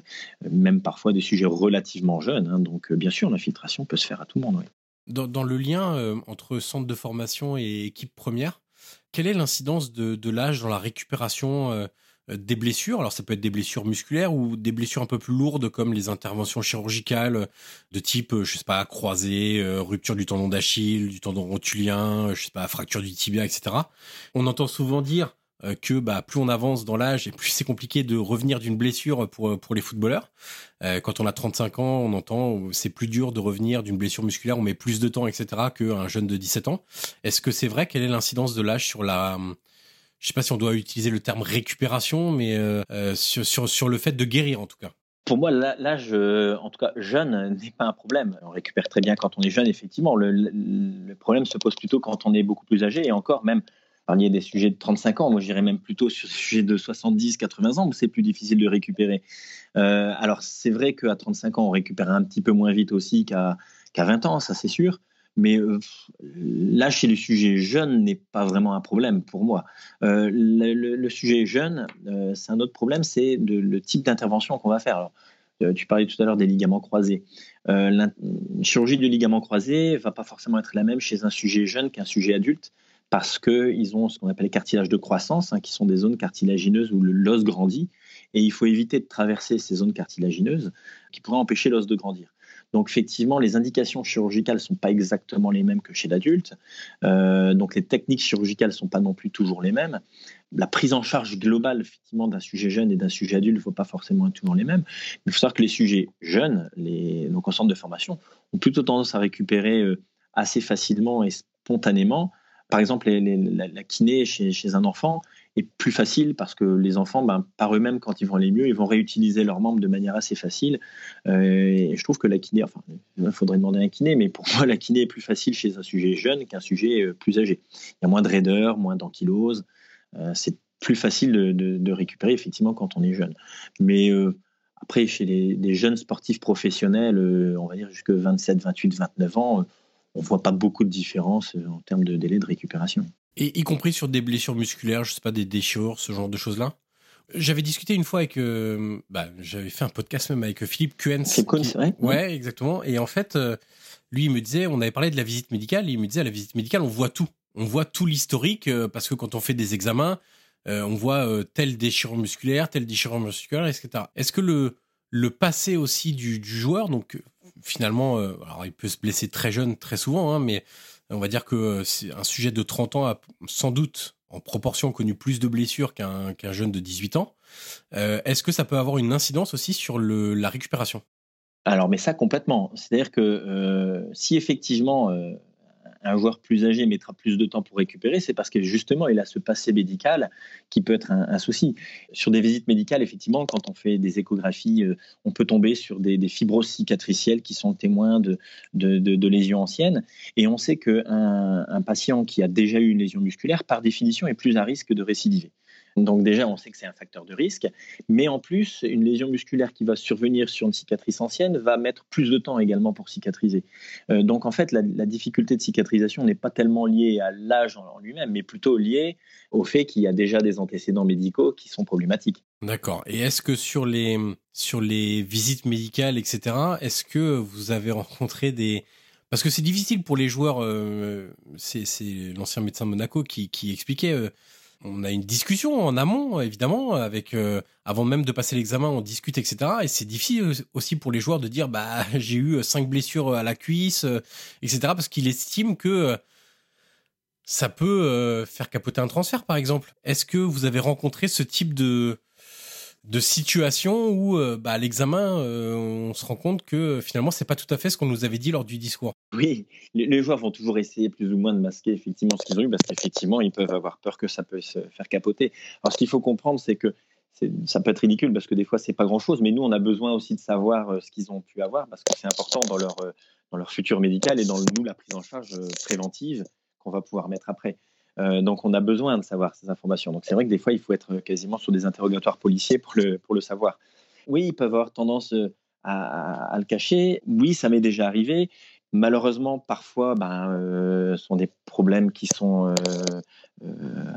même parfois des sujets relativement jeunes, hein, donc bien sûr, l'infiltration peut se faire à tout le monde, oui. Dans, dans le lien entre centre de formation et équipe première, quelle est l'incidence de, de l'âge dans la récupération des blessures. Alors ça peut être des blessures musculaires ou des blessures un peu plus lourdes comme les interventions chirurgicales de type, je sais pas, croisée, rupture du tendon d'Achille, du tendon rotulien, je sais pas, fracture du tibia, etc. On entend souvent dire euh, que bah, plus on avance dans l'âge et plus c'est compliqué de revenir d'une blessure pour, pour les footballeurs. Euh, quand on a 35 ans, on entend c'est plus dur de revenir d'une blessure musculaire, on met plus de temps, etc., qu'un jeune de 17 ans. Est-ce que c'est vrai? Quelle est l'incidence de l'âge sur la... Je sais pas si on doit utiliser le terme récupération, mais euh, sur, sur, le fait de guérir en tout cas. Pour moi, l'âge, en tout cas jeune, n'est pas un problème. On récupère très bien quand on est jeune, effectivement. Le, problème se pose plutôt quand on est beaucoup plus âgé, et encore, même parliez des sujets de 35 ans, moi j'irais même plutôt sur des sujets de 70, 80 ans où c'est plus difficile de récupérer. Euh, alors c'est vrai qu'à 35 ans, on récupère un petit peu moins vite aussi qu'à 20 ans, ça c'est sûr. Mais euh, là, chez le sujet jeune n'est pas vraiment un problème pour moi. Euh, le, sujet jeune, c'est un autre problème, c'est le type d'intervention qu'on va faire. Tu parlais tout à l'heure des ligaments croisés. la chirurgie du ligament croisé va pas forcément être la même chez un sujet jeune qu'un sujet adulte parce qu'ils ont ce qu'on appelle les cartilages de croissance, hein, qui sont des zones cartilagineuses où l'os grandit, et il faut éviter de traverser ces zones cartilagineuses qui pourraient empêcher l'os de grandir. Donc effectivement, les indications chirurgicales ne sont pas exactement les mêmes que chez l'adulte, euh, donc les techniques chirurgicales ne sont pas non plus toujours les mêmes. La prise en charge globale effectivement d'un sujet jeune et d'un sujet adulte ne faut pas forcément être toujours les mêmes. Il faut savoir que les sujets jeunes, les, donc en centre de formation, ont plutôt tendance à récupérer euh, assez facilement et spontanément par exemple, la, kiné chez, un enfant est plus facile parce que les enfants, ben, par eux-mêmes, quand ils vont aller mieux, ils vont réutiliser leurs membres de manière assez facile. Euh, et je trouve que la kiné, enfin, il faudrait demander à un kiné, mais pour moi, la kiné est plus facile chez un sujet jeune qu'un sujet euh, plus âgé. Il y a moins de raideur, moins d'ankylose. Euh, c'est plus facile de, récupérer, effectivement, quand on est jeune. Mais après, chez les, jeunes sportifs professionnels, on va dire jusque 27, 28, 29 ans, on voit pas beaucoup de différence en termes de délai de récupération. Et y compris sur des blessures musculaires, je sais pas, des déchirures, ce genre de choses-là j'avais discuté une fois avec, euh, bah, j'avais fait un podcast même avec Philippe Kuhn. C'est cool, c'est vrai. Ouais, exactement. Et en fait, euh, lui, il me disait, on avait parlé de la visite médicale, il me disait, à la visite médicale, on voit tout. On voit tout l'historique, parce que quand on fait des examens, on voit tel déchirure musculaire, tel déchirure musculaire, etc. Est-ce que le, le passé aussi du, du joueur, donc finalement, euh, alors il peut se blesser très jeune, très souvent, hein, mais on va dire que euh, c'est un sujet de 30 ans a sans doute en proportion connu plus de blessures qu'un jeune de 18 ans. Euh, est-ce que ça peut avoir une incidence aussi sur la récupération? Alors, mais ça complètement. C'est-à-dire que si effectivement un joueur plus âgé mettra plus de temps pour récupérer, c'est parce que justement, il a ce passé médical qui peut être un, souci. Sur des visites médicales, effectivement, quand on fait des échographies, euh, on peut tomber sur des, fibroses cicatricielles qui sont témoins de, de, lésions anciennes. Et on sait qu'un un patient qui a déjà eu une lésion musculaire, par définition, est plus à risque de récidiver. Donc déjà, on sait que c'est un facteur de risque, mais en plus, une lésion musculaire qui va survenir sur une cicatrice ancienne va mettre plus de temps également pour cicatriser. Euh, donc en fait, la, difficulté de cicatrisation n'est pas tellement liée à l'âge en, lui-même, mais plutôt liée au fait qu'il y a déjà des antécédents médicaux qui sont problématiques. D'accord. Et est-ce que sur les, sur les visites médicales, etc., est-ce que vous avez rencontré des... Parce que c'est difficile pour les joueurs, euh, c'est l'ancien médecin de Monaco qui, expliquait... Euh, on a une discussion en amont, évidemment, avec euh, avant même de passer l'examen, on discute, etc. Et c'est difficile aussi pour les joueurs de dire, bah, j'ai eu cinq blessures à la cuisse, euh, etc. Parce qu'il estime que euh, ça peut faire capoter un transfert, par exemple. Est-ce que vous avez rencontré ce type de de situation où euh, bah, à l'examen, euh, on se rend compte que finalement, c'est pas tout à fait ce qu'on nous avait dit lors du discours. Oui, les, joueurs vont toujours essayer plus ou moins de masquer effectivement ce qu'ils ont eu parce qu'effectivement, ils peuvent avoir peur que ça peut se faire capoter. Alors, ce qu'il faut comprendre, c'est que ça peut être ridicule parce que des fois, c'est pas grand-chose, mais nous, on a besoin aussi de savoir euh, ce qu'ils ont pu avoir parce que c'est important dans leur, dans leur futur médical et dans nous, la prise en charge préventive qu'on va pouvoir mettre après. Euh, donc on a besoin de savoir ces informations. Donc c'est vrai que des fois, il faut être quasiment sur des interrogatoires policiers pour le, pour le savoir. Oui, ils peuvent avoir tendance euh, à, le cacher. Oui, ça m'est déjà arrivé. Malheureusement, parfois, ben, euh, sont des problèmes qui sont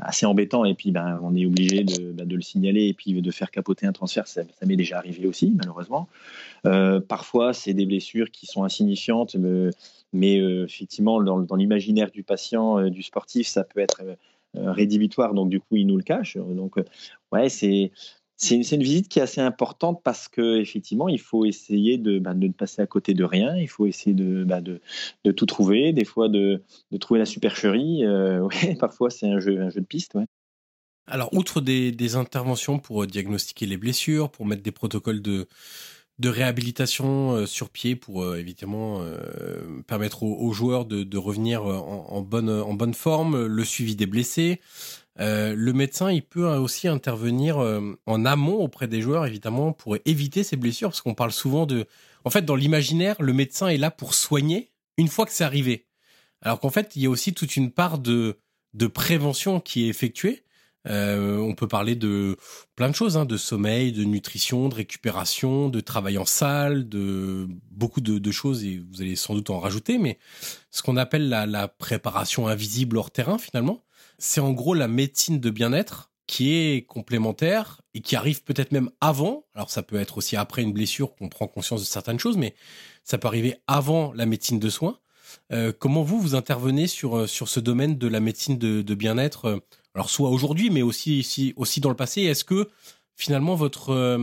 assez embêtants et puis ben, on est obligé de, ben, de, le signaler et puis de faire capoter un transfert. Ça, m'est déjà arrivé aussi, malheureusement. parfois, c'est des blessures qui sont insignifiantes, mais euh, effectivement, dans, l'imaginaire du patient, euh, du sportif, ça peut être euh, rédhibitoire, donc du coup, ils nous le cachent. Donc, ouais, c'est c'est une, visite qui est assez importante parce que effectivement, il faut essayer de, bah, ne passer à côté de rien. Il faut essayer de, bah, tout trouver, des fois de, trouver la supercherie. Euh, parfois, c'est un jeu, de piste. Alors, outre des, interventions pour euh, diagnostiquer les blessures, pour mettre des protocoles de, réhabilitation euh, sur pied pour évidemment permettre aux, joueurs de, revenir en bonne forme, le suivi des blessés, euh, le médecin, il peut aussi intervenir euh, en amont auprès des joueurs, évidemment, pour éviter ces blessures, parce qu'on parle souvent de... En fait, dans l'imaginaire, le médecin est là pour soigner une fois que c'est arrivé. Alors qu'en fait, il y a aussi toute une part de, de prévention qui est effectuée. Euh, on peut parler de plein de choses, hein, de sommeil, de nutrition, de récupération, de travail en salle, de beaucoup de, choses, et vous allez sans doute en rajouter, mais ce qu'on appelle la, la préparation invisible hors terrain, finalement, c'est en gros la médecine de bien-être qui est complémentaire et qui arrive peut-être même avant. Alors ça peut être aussi après une blessure qu'on prend conscience de certaines choses, mais ça peut arriver avant la médecine de soins. Euh, comment vous, vous intervenez sur, euh, sur ce domaine de la médecine de, bien-être euh, Alors soit aujourd'hui, mais aussi, aussi dans le passé? Est-ce que finalement votre,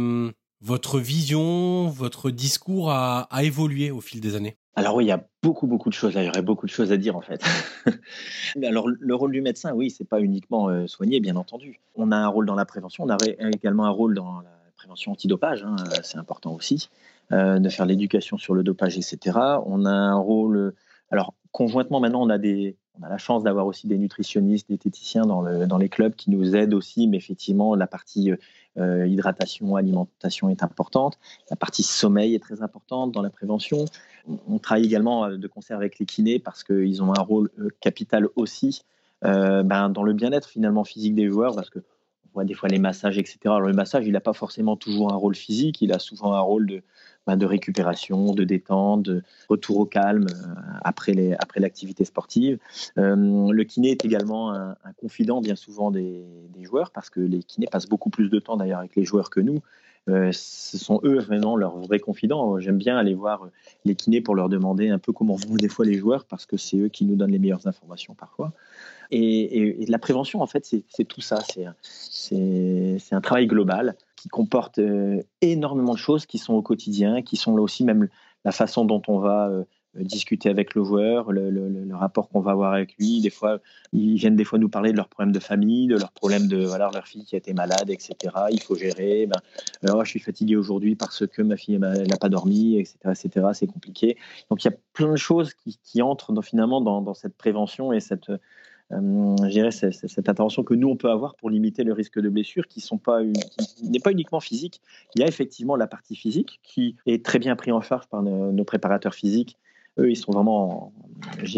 votre vision, votre discours a évolué au fil des années? Alors oui, il y a beaucoup, beaucoup de choses. il y aurait beaucoup de choses à dire en fait. Alors le rôle du médecin, oui, c'est pas uniquement euh, soigner, bien entendu. On a un rôle dans la prévention, on a également un rôle dans la prévention antidopage, hein, c'est important aussi, euh, de faire l'éducation sur le dopage, etc. On a un rôle. Alors conjointement, maintenant, on a des, on a la chance d'avoir aussi des nutritionnistes, des téticiens dans, le, dans les clubs qui nous aident aussi, mais effectivement, la partie euh, euh, hydratation, alimentation est importante. La partie sommeil est très importante dans la prévention. On travaille également euh, de concert avec les kinés parce qu'ils ont un rôle capital aussi ben, dans le bien-être finalement physique des joueurs parce que on voit des fois les massages, etc. Alors le massage, il n'a pas forcément toujours un rôle physique, il a souvent un rôle de, de récupération, de détente, de retour au calme après, les, après l'activité sportive. le kiné est également un, confident bien souvent des, des, joueurs parce que les kinés passent beaucoup plus de temps d'ailleurs avec les joueurs que nous. Euh, ce sont eux vraiment leurs vrais confidents. J'aime bien aller voir les kinés pour leur demander un peu comment vont des fois les joueurs parce que c'est eux qui nous donnent les meilleures informations parfois. Et, la prévention, en fait, c'est tout ça. C'est un travail global qui comporte euh, énormément de choses qui sont au quotidien, qui sont là aussi même la façon dont on va euh, discuter avec le joueur, le, rapport qu'on va avoir avec lui. Des fois, ils viennent des fois nous parler de leurs problèmes de famille, de leurs problèmes de voilà, leur fille qui a été malade, etc. Il faut gérer. Ben, alors, oh, je suis fatigué aujourd'hui parce que ma fille n'a pas dormi, etc. etc. C'est compliqué. Donc, il y a plein de choses qui, entrent finalement dans, cette prévention et cette, euh, cette, intervention que nous, on peut avoir pour limiter le risque de blessure qui n'est pas uniquement physique. Il y a effectivement la partie physique qui est très bien prise en charge par nos préparateurs physiques eux, ils sont vraiment,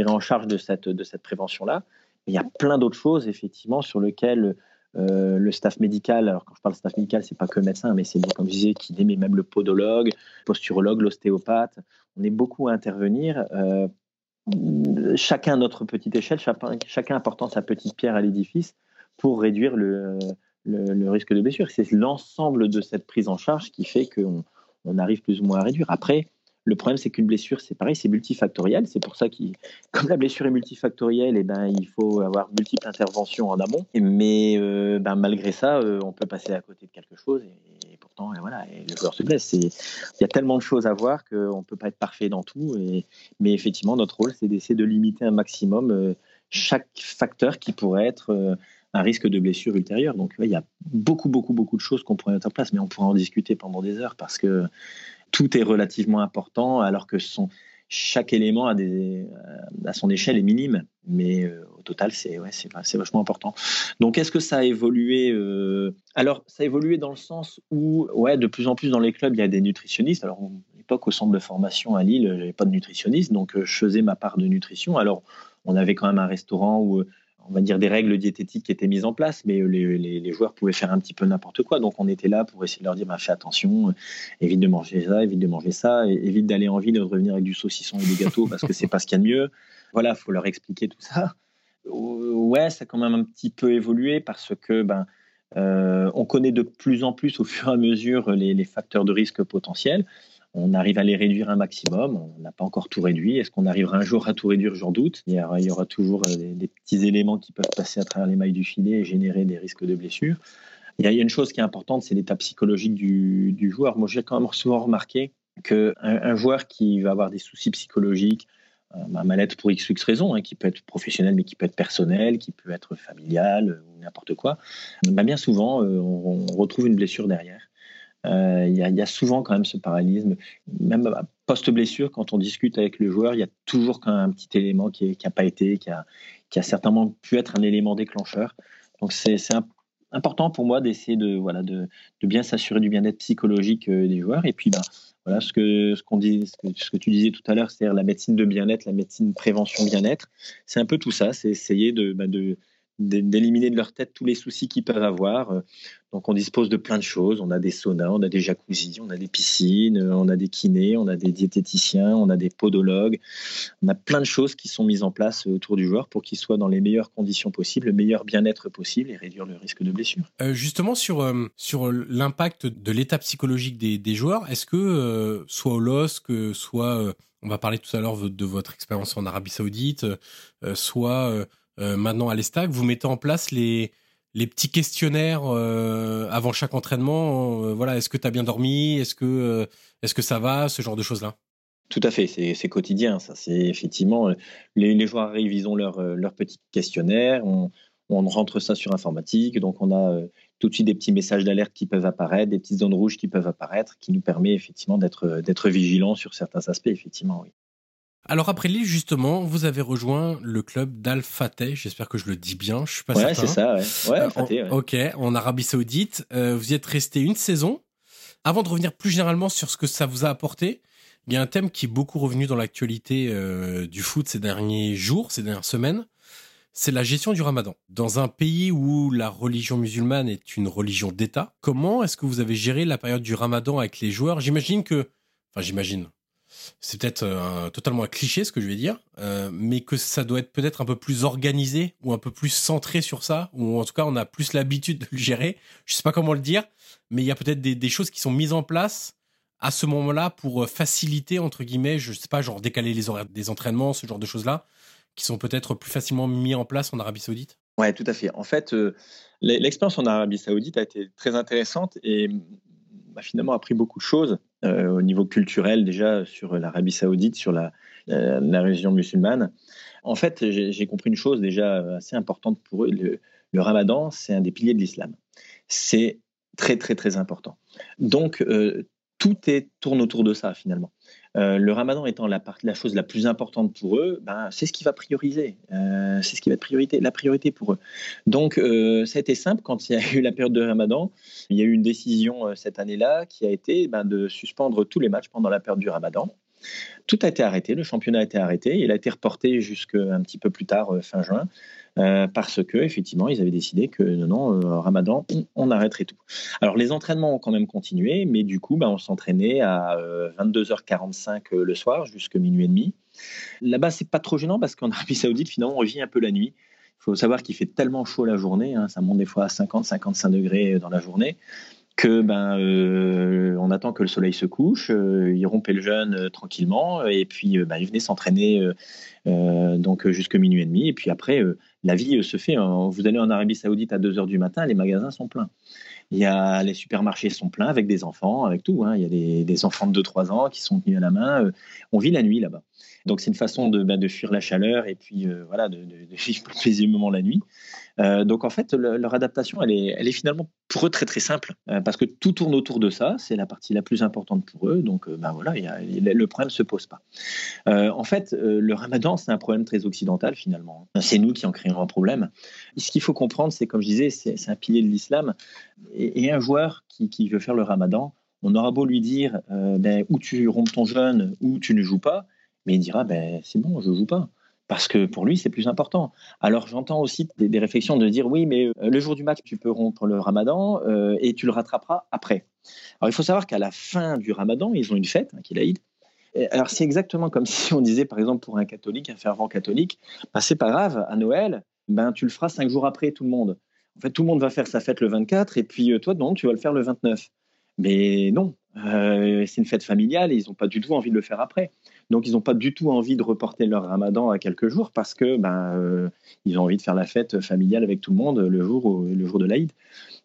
en, en charge de cette, de cette prévention-là. Il y a plein d'autres choses, effectivement, sur lesquelles euh, le staff médical, alors quand je parle staff médical, c'est pas que le médecin, mais c'est comme je disais, qui mais même le podologue, posturologue, l'ostéopathe. On est beaucoup à intervenir. Euh, chacun notre petite échelle, chacun, apportant sa petite pierre à l'édifice pour réduire le, risque de blessure. C'est l'ensemble de cette prise en charge qui fait qu'on on arrive plus ou moins à réduire. Après, le problème, c'est qu'une blessure, c'est pareil, c'est multifactoriel. C'est pour ça que, comme la blessure est multifactorielle, eh ben, il faut avoir multiples interventions en amont. Mais euh, ben, malgré ça, euh, on peut passer à côté de quelque chose. Et, pourtant, et voilà, le joueur se blesse. Il y a tellement de choses à voir qu'on ne peut pas être parfait dans tout. Mais effectivement, notre rôle, c'est d'essayer de limiter un maximum euh, chaque facteur qui pourrait être un risque de blessure ultérieure. Donc, il y a beaucoup, beaucoup, beaucoup de choses qu'on pourrait mettre en place, mais on pourrait en discuter pendant des heures parce que tout est relativement important, alors que son, chaque élément des, à son échelle est minime, mais euh, au total, c'est ouais, vachement important. Donc, est-ce que ça a évolué euh, Alors, ça a évolué dans le sens où, ouais, de plus en plus dans les clubs, il y a des nutritionnistes. Alors, à l'époque, au centre de formation à Lille, j'avais pas de nutritionniste, donc euh, je faisais ma part de nutrition. Alors, on avait quand même un restaurant où on va dire, des règles diététiques qui étaient mises en place, mais les, joueurs pouvaient faire un petit peu n'importe quoi. Donc on était là pour essayer de leur dire, bah, fais attention, évite de manger ça, évite de manger ça, évite d'aller en ville de revenir avec du saucisson et des gâteaux parce que c'est pas ce qu'il y a de mieux. Voilà, faut leur expliquer tout ça. Ouais, ça a quand même un petit peu évolué parce que ben, euh, on connaît de plus en plus au fur et à mesure les, facteurs de risque potentiels. On arrive à les réduire un maximum. On n'a pas encore tout réduit. Est-ce qu'on arrivera un jour à tout réduire? J'en doute. Il y aura, toujours euh, des, petits éléments qui peuvent passer à travers les mailles du filet et générer des risques de blessures. Il y a, une chose qui est importante, c'est l'état psychologique du, joueur. Moi, j'ai quand même souvent remarqué qu'un un joueur qui va avoir des soucis psychologiques, euh, un mal-être pour X ou X raison, hein, qui peut être professionnel, mais qui peut être personnel, qui peut être familial euh, ou n'importe quoi, bah, bien souvent, on, retrouve une blessure derrière. Euh, il y, a souvent quand même ce paralysme. Même post-blessure, quand on discute avec le joueur, il y a toujours quand même un petit élément qui n'a pas été, qui a, certainement pu être un élément déclencheur. Donc c'est important pour moi d'essayer de, voilà, de, bien s'assurer du bien-être psychologique euh, des joueurs. Et puis, ben, voilà ce que, ce, qu'on dit, ce que, tu disais tout à l'heure, c'est-à-dire la médecine de bien-être, la médecine prévention bien-être. C'est un peu tout ça, c'est essayer de, ben, de d'éliminer de leur tête tous les soucis qu'ils peuvent avoir. Euh, donc on dispose de plein de choses. On a des saunas, on a des jacuzzis, on a des piscines, euh, on a des kinés, on a des diététiciens, on a des podologues. On a plein de choses qui sont mises en place autour du joueur pour qu'il soit dans les meilleures conditions possibles, le meilleur bien-être possible et réduire le risque de blessure. Euh, justement sur sur l'impact de l'état psychologique des, des joueurs, est-ce que soit au LOSC, soit on va parler tout à l'heure de votre expérience en Arabie Saoudite, soit euh, maintenant à l'Estac, vous mettez en place les, petits questionnaires euh, avant chaque entraînement. Euh, voilà, est-ce que tu as bien dormi Est-ce que, est-ce que ça va Ce genre de choses-là? Tout à fait, c'est quotidien. Ça, c'est effectivement les, joueurs arrivent, ils ont leur, leur. On, rentre ça sur informatique, donc on a tout de suite des petits messages d'alerte qui peuvent apparaître, des petites zones rouges qui peuvent apparaître, qui nous permet effectivement d'être d'être vigilant sur certains aspects. Effectivement, oui. Alors après Lille, justement, vous avez rejoint le club d'Al Fateh. J'espère que je le dis bien. Je suis pas ouais, c'est ça. Ouais, ouais, Fateh, ouais. Ok, en Arabie Saoudite. Euh, vous y êtes resté une saison. Avant de revenir plus généralement sur ce que ça vous a apporté, il y a un thème qui est beaucoup revenu dans l'actualité euh, du foot ces derniers jours, ces dernières semaines. C'est la gestion du Ramadan. Dans un pays où la religion musulmane est une religion d'État, comment est-ce que vous avez géré la période du Ramadan avec les joueurs? J'imagine que, enfin j'imagine, c'est peut-être euh, totalement un cliché ce que je vais dire, euh, mais que ça doit être peut-être un peu plus organisé ou un peu plus centré sur ça, ou en tout cas on a plus l'habitude de le gérer. Je sais pas comment le dire, mais il y a peut-être des, choses qui sont mises en place à ce moment-là pour euh, faciliter entre guillemets, je sais pas, genre décaler les horaires des entraînements, ce genre de choses-là, qui sont peut-être plus facilement mis en place en Arabie Saoudite. Ouais, tout à fait. En fait, l'expérience en Arabie Saoudite a été très intéressante et m'a finalement appris beaucoup de choses euh, au niveau culturel déjà sur l'Arabie saoudite, sur la, la, région musulmane. En fait, j'ai compris une chose déjà assez importante pour eux. Le, ramadan, c'est un des piliers de l'islam. C'est très, très, très important. Donc, euh, tout tourne autour de ça finalement. Euh, le ramadan étant la, chose la plus importante pour eux, ben, c'est ce qui va prioriser. Euh, c'est ce qui va être la priorité pour eux. Donc, euh, ça a été simple quand il y a eu la période de ramadan. Il y a eu une décision cette année-là qui a été ben, de suspendre tous les matchs pendant la période du ramadan. Tout a été arrêté, le championnat a été arrêté, il a été reporté jusqu'à un petit peu plus tard, fin juin. Euh, parce que effectivement ils avaient décidé que non, non euh, Ramadan, on, arrêterait tout. Alors les entraînements ont quand même continué, mais du coup, bah, on s'entraînait à 22h45 euh, le soir jusqu'à minuit et demi. Là-bas, c'est pas trop gênant parce qu'en Arabie Saoudite, finalement, on revient un peu la nuit. Il faut savoir qu'il fait tellement chaud la journée, hein, ça monte des fois à 50-55 degrés dans la journée que ben euh, on attend que le soleil se couche, euh, il rompait le jeûne euh, tranquillement et puis ben, il venait s'entraîner donc jusqu'à minuit et demi et puis après la vie se fait. Vous allez en Arabie Saoudite à 2 heures du matin, les magasins sont pleins. Il y a les supermarchés sont pleins avec des enfants, avec tout. Hein. Il y a des, des, enfants de 2-3 ans qui sont tenus à la main. on vit la nuit là-bas. Donc c'est une façon de, ben, de, fuir la chaleur et puis voilà de, de, de vivre paisiblement la nuit. Euh, donc en fait, leur adaptation, elle est, finalement pour eux très très simple, euh, parce que tout tourne autour de ça, c'est la partie la plus importante pour eux, donc euh, ben voilà, le problème ne se pose pas. en fait, le ramadan, c'est un problème très occidental finalement. C'est nous qui en créons un problème. ce qu'il faut comprendre, c'est comme je disais, c'est un pilier de l'islam, et, un joueur qui, veut faire le ramadan, on aura beau lui dire, ben, ou tu rompes ton jeûne, ou tu ne joues pas, mais il dira, ben, c'est bon, je joue pas parce que pour lui, c'est plus important. Alors j'entends aussi des, réflexions de dire oui, mais euh, le jour du match, tu peux rompre le ramadan euh, et tu le rattraperas après. Alors il faut savoir qu'à la fin du ramadan, ils ont une fête, hein, qui est l'Aïd. Alors c'est exactement comme si on disait, par exemple, pour un catholique, un fervent catholique, bah, c'est pas grave, à Noël, ben, tu le feras cinq jours après tout le monde. En fait, tout le monde va faire sa fête le 24 et puis euh, toi, non, tu vas le faire le 29. Mais non, c'est une fête familiale et ils n'ont pas du tout envie de le faire après. Donc, ils n'ont pas du tout envie de reporter leur ramadan à quelques jours parce que ben, ils ont envie de faire la fête familiale avec tout le monde le jour, le jour de l'Aïd.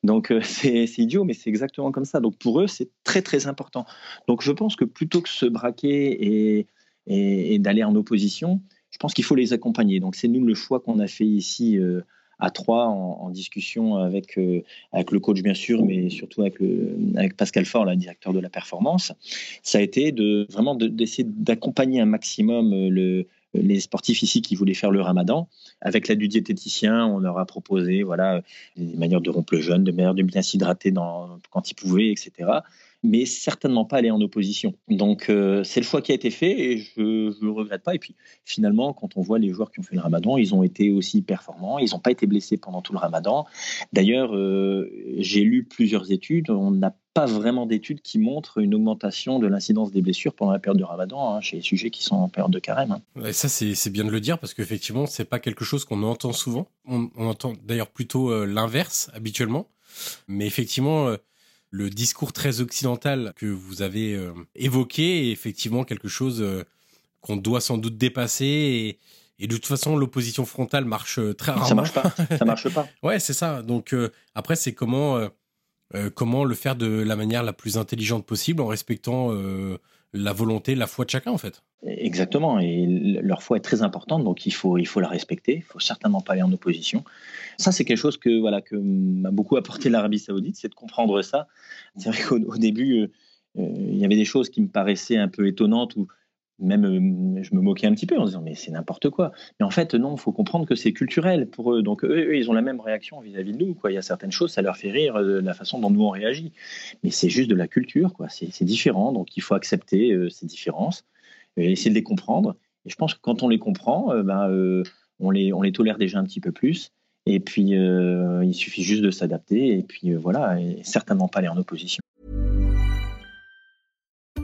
Donc, c'est idiot, mais c'est exactement comme ça. Donc, pour eux, c'est très, très important. Donc, je pense que plutôt que se braquer et, et d'aller en opposition, je pense qu'il faut les accompagner. Donc, c'est nous le choix qu'on a fait ici à trois en, discussion avec, euh, avec le coach bien sûr, mais surtout avec, Pascal Faure, le directeur de la performance, ça a été de vraiment d'essayer d'accompagner un maximum euh, le, les sportifs ici qui voulaient faire le ramadan. Avec l'aide du diététicien, on leur a proposé voilà, des manières de rompre le jeûne, de manières de bien s'hydrater quand ils pouvaient, etc mais certainement pas aller en opposition. Donc euh, c'est le choix qui a été fait et je ne le regrette pas. Et puis finalement, quand on voit les joueurs qui ont fait le ramadan, ils ont été aussi performants, ils n'ont pas été blessés pendant tout le ramadan. D'ailleurs, euh, j'ai lu plusieurs études, on n'a pas vraiment d'études qui montrent une augmentation de l'incidence des blessures pendant la période du ramadan hein, chez les sujets qui sont en période de carême. Hein. Et ça, c'est bien de le dire parce qu'effectivement, c'est pas quelque chose qu'on entend souvent. On, entend d'ailleurs plutôt euh, l'inverse habituellement. Mais effectivement, le discours très occidental que vous avez euh, évoqué est effectivement quelque chose euh, qu'on doit sans doute dépasser et, de toute façon l'opposition frontale marche euh, très rarement. Ça marche pas. Ça marche pas. ouais, c'est ça. Donc après c'est comment comment le faire de la manière la plus intelligente possible en respectant la volonté, la foi de chacun en fait. Exactement, et leur foi est très importante, donc il faut, il faut la respecter, il faut certainement pas aller en opposition. Ça, c'est quelque chose que, voilà, que m'a beaucoup apporté l'Arabie saoudite, c'est de comprendre ça. C'est vrai qu'au début, euh, euh, il y avait des choses qui me paraissaient un peu étonnantes, ou même euh, je me moquais un petit peu en disant mais c'est n'importe quoi. Mais en fait, non, faut comprendre que c'est culturel pour eux. Donc eux, ils ont la même réaction vis-à-vis de nous. Quoi. Il y a certaines choses, ça leur fait rire de la façon dont nous on réagit. Mais c'est juste de la culture, quoi. C'est différent, donc il faut accepter ces différences essayer de les comprendre. Et je pense que quand on les comprend, euh, ben, euh, on, les, on les tolère déjà un petit peu plus. Et puis, euh, il suffit juste de s'adapter. Et puis, voilà, et certainement pas aller en opposition.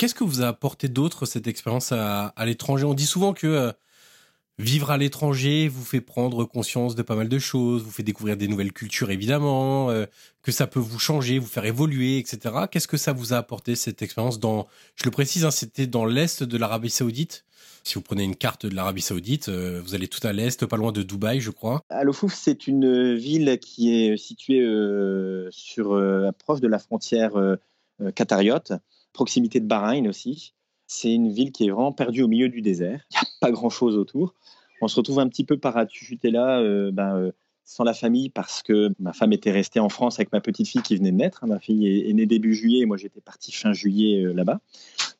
Qu'est-ce que vous a apporté d'autre cette expérience à, l'étranger? On dit souvent que euh, vivre à l'étranger vous fait prendre conscience de pas mal de choses, vous fait découvrir des nouvelles cultures évidemment, euh, que ça peut vous changer, vous faire évoluer, etc. Qu'est-ce que ça vous a apporté cette expérience dans, je le précise, hein, c'était dans l'est de l'Arabie Saoudite? Si vous prenez une carte de l'Arabie Saoudite, euh, vous allez tout à l'est, pas loin de Dubaï, je crois. Al Fouf, c'est une ville qui est située sur proche de la frontière qatariote, proximité de Bahreïn aussi. C'est une ville qui est vraiment perdue au milieu du désert. Il n'y a pas grand-chose autour. On se retrouve un petit peu parachuté là, euh, ben, euh, sans la famille, parce que ma femme était restée en France avec ma petite fille qui venait de naître. Ma fille est, née début juillet et moi j'étais parti fin juillet euh, là-bas.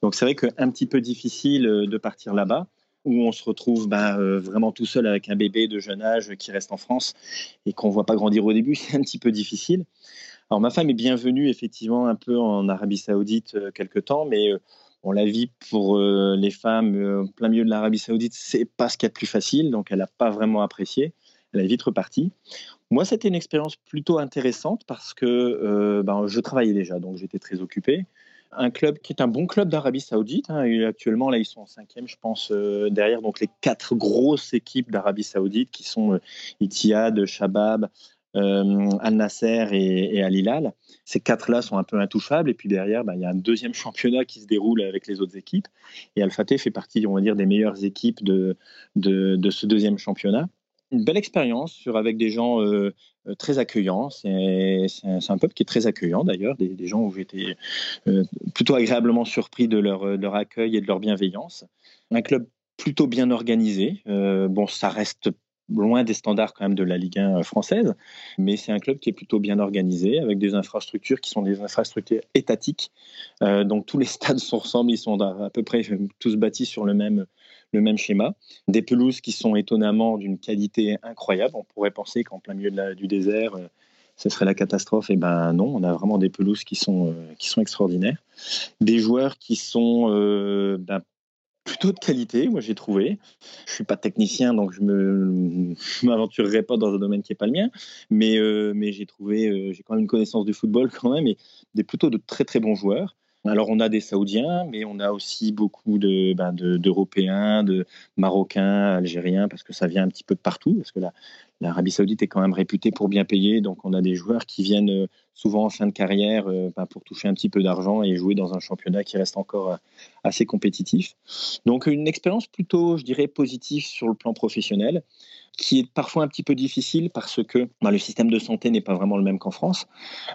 Donc c'est vrai qu'un petit peu difficile de partir là-bas où on se retrouve ben, vraiment tout seul avec un bébé de jeune âge qui reste en France et qu'on ne voit pas grandir au début, c'est un petit peu difficile. Alors ma femme est bienvenue effectivement un peu en Arabie Saoudite quelque temps, mais on la vit pour euh, les femmes euh, plein milieu de l'Arabie Saoudite, c'est pas ce qu'il y a de plus facile, donc elle n'a pas vraiment apprécié. Elle est vite repartie. Moi, c'était une expérience plutôt intéressante parce que euh, ben, je travaillais déjà, donc j'étais très occupé. Un club qui est un bon club d'Arabie Saoudite. Hein, actuellement, là, ils sont en cinquième, je pense, derrière donc les quatre grosses équipes d'Arabie Saoudite qui sont Itihad, Shabab, euh, Al Nasser et, Al Hilal. Ces quatre-là sont un peu intouchables. Et puis derrière, bah, il y a un deuxième championnat qui se déroule avec les autres équipes. Et Al Fateh fait partie, on va dire, des meilleures équipes de, de, ce deuxième championnat. Une belle expérience avec des gens euh, euh, très accueillants. C'est un, peuple qui est très accueillant d'ailleurs, des, gens où j'étais plutôt agréablement surpris de leur, de leur accueil et de leur bienveillance. Un club plutôt bien organisé. bon, ça reste loin des standards quand même de la Ligue 1 euh, française, mais c'est un club qui est plutôt bien organisé, avec des infrastructures qui sont des infrastructures étatiques. Euh, donc tous les stades sont ressemblent, ils sont à, peu près tous bâtis sur le même, le même schéma. Des pelouses qui sont étonnamment d'une qualité incroyable. On pourrait penser qu'en plein milieu du désert, euh, ce serait la catastrophe. Et ben non, on a vraiment des pelouses qui sont, qui sont extraordinaires. Des joueurs qui sont ben, plutôt de qualité, moi j'ai trouvé. Je suis pas technicien, donc je me m'aventurerai pas dans un domaine qui est pas le mien, mais euh, mais j'ai trouvé, euh, j'ai quand même une connaissance du football quand même, et des plutôt de très très bons joueurs. Alors on a des Saoudiens, mais on a aussi beaucoup de ben, d'Européens, de, Marocains, Algériens, parce que ça vient un petit peu de partout, parce que l'Arabie Saoudite est quand même réputée pour bien payer, donc on a des joueurs qui viennent euh, souvent en fin de carrière euh, ben, pour toucher un petit peu d'argent et jouer dans un championnat qui reste encore euh, assez compétitif. Donc une expérience plutôt, je dirais, positive sur le plan professionnel qui est parfois un petit peu difficile parce que bah, le système de santé n'est pas vraiment le même qu'en France.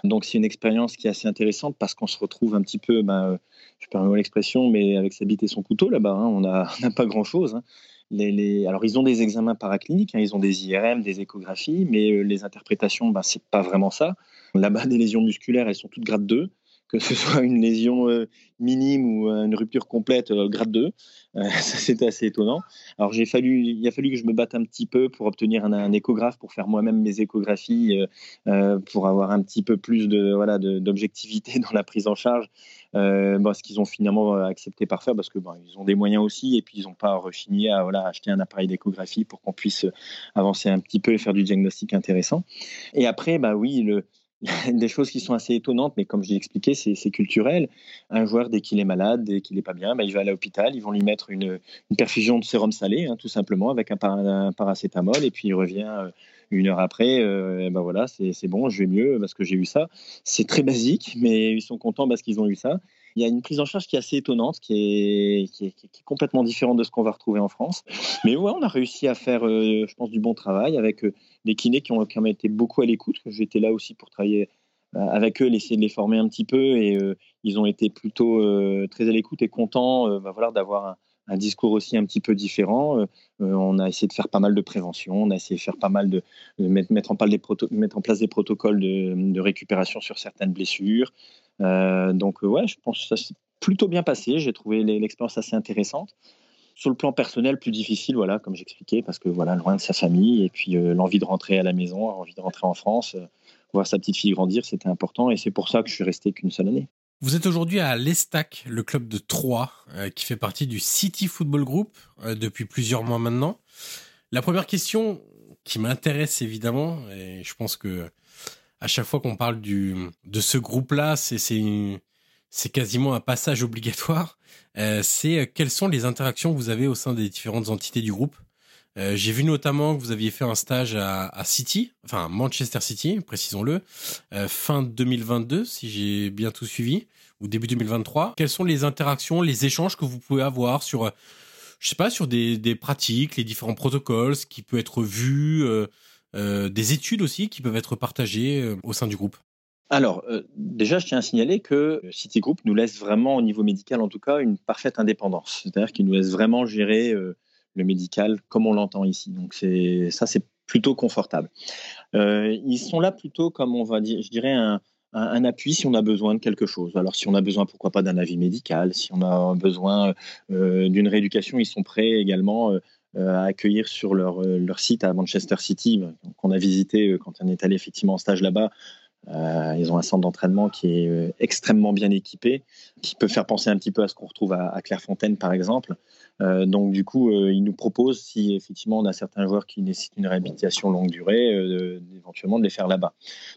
Donc c'est une expérience qui est assez intéressante parce qu'on se retrouve un petit peu, bah, je permets l'expression, mais avec sa bite et son couteau là-bas, hein, on n'a pas grand-chose. Hein. Alors ils ont des examens paracliniques, hein, ils ont des IRM, des échographies, mais les interprétations, bah, c'est pas vraiment ça. Là-bas, des lésions musculaires, elles sont toutes grade 2 que ce soit une lésion euh, minime ou euh, une rupture complète euh, grade 2. ça, c'était assez étonnant. Alors, fallu, il a fallu que je me batte un petit peu pour obtenir un, échographe, pour faire moi-même mes échographies, pour avoir un petit peu plus de, voilà, d'objectivité dans la prise en charge. ce qu'ils ont finalement accepté par faire parce que ils ont des moyens aussi et puis ils n'ont pas rechigné à voilà, acheter un appareil d'échographie pour qu'on puisse avancer un petit peu et faire du diagnostic intéressant. Et après, bah oui, le, des choses qui sont assez étonnantes, mais comme je l'ai expliqué, c'est culturel. Un joueur, dès qu'il est malade, dès qu'il n'est pas bien, bah, il va à l'hôpital, ils vont lui mettre une, perfusion de sérum salé, hein, tout simplement, avec un, paracétamol, et puis il revient euh, une heure après, euh, ben voilà, c'est bon, je vais mieux parce que j'ai eu ça. C'est très basique, mais ils sont contents parce qu'ils ont eu ça il y a une prise en charge qui est assez étonnante, qui est, complètement différente de ce qu'on va retrouver en France. Mais ouais, on a réussi à faire, euh, je pense, du bon travail avec euh, des kinés qui ont quand même été beaucoup à l'écoute. J'étais là aussi pour travailler euh, avec eux, essayer de les former un petit peu, et ils ont été plutôt très à l'écoute et contents bah, d'avoir un, discours aussi un petit peu différent. on a essayé de faire pas mal de prévention, on a essayé de faire pas mal de, mettre, mettre, en place des protocoles de récupération sur certaines blessures. Euh, donc ouais, je pense que ça s'est plutôt bien passé. J'ai trouvé l'expérience assez intéressante. Sur le plan personnel, plus difficile, voilà, comme j'expliquais, parce que voilà, loin de sa famille et puis euh, l'envie de rentrer à la maison, l'envie de rentrer en France, euh, voir sa petite fille grandir, c'était important et c'est pour ça que je suis resté qu'une seule année. Vous êtes aujourd'hui à l'Estac, le club de Troyes, qui fait partie du City Football Group depuis plusieurs mois maintenant. La première question qui m'intéresse évidemment, et je pense que à chaque fois qu'on parle de ce groupe-là, c'est, quasiment un passage obligatoire. Euh, c'est euh, quelles sont les interactions que vous avez au sein des différentes entités du groupe? Euh, j'ai vu notamment que vous aviez fait un stage à, City, enfin Manchester City, précisons-le, fin 2022, si j'ai bien tout suivi, ou début 2023. Quelles sont les interactions, les échanges que vous pouvez avoir sur, je sais pas, sur des, pratiques, les différents protocoles, ce qui peut être vu, des études aussi qui peuvent être partagées euh, au sein du groupe alors, euh, déjà, je tiens à signaler que Citigroup nous laisse vraiment, au niveau médical en tout cas, une parfaite indépendance. C'est-à-dire qu'il nous laisse vraiment gérer le médical comme on l'entend ici. Donc, ça, c'est plutôt confortable. ils sont là plutôt comme, on va dire, je dirais, un, un, appui si on a besoin de quelque chose. Alors, si on a besoin, pourquoi pas, d'un avis médical, si on a besoin d'une rééducation, ils sont prêts également euh, à accueillir sur leur, euh, leur site à Manchester City, qu'on a visité euh, quand on est allé effectivement en stage là-bas. ils ont un centre d'entraînement qui est extrêmement bien équipé, qui peut faire penser un petit peu à ce qu'on retrouve à, Clairefontaine, par exemple. donc, du coup, ils nous proposent, si effectivement on a certains joueurs qui nécessitent une réhabilitation longue durée, éventuellement de les faire là-bas.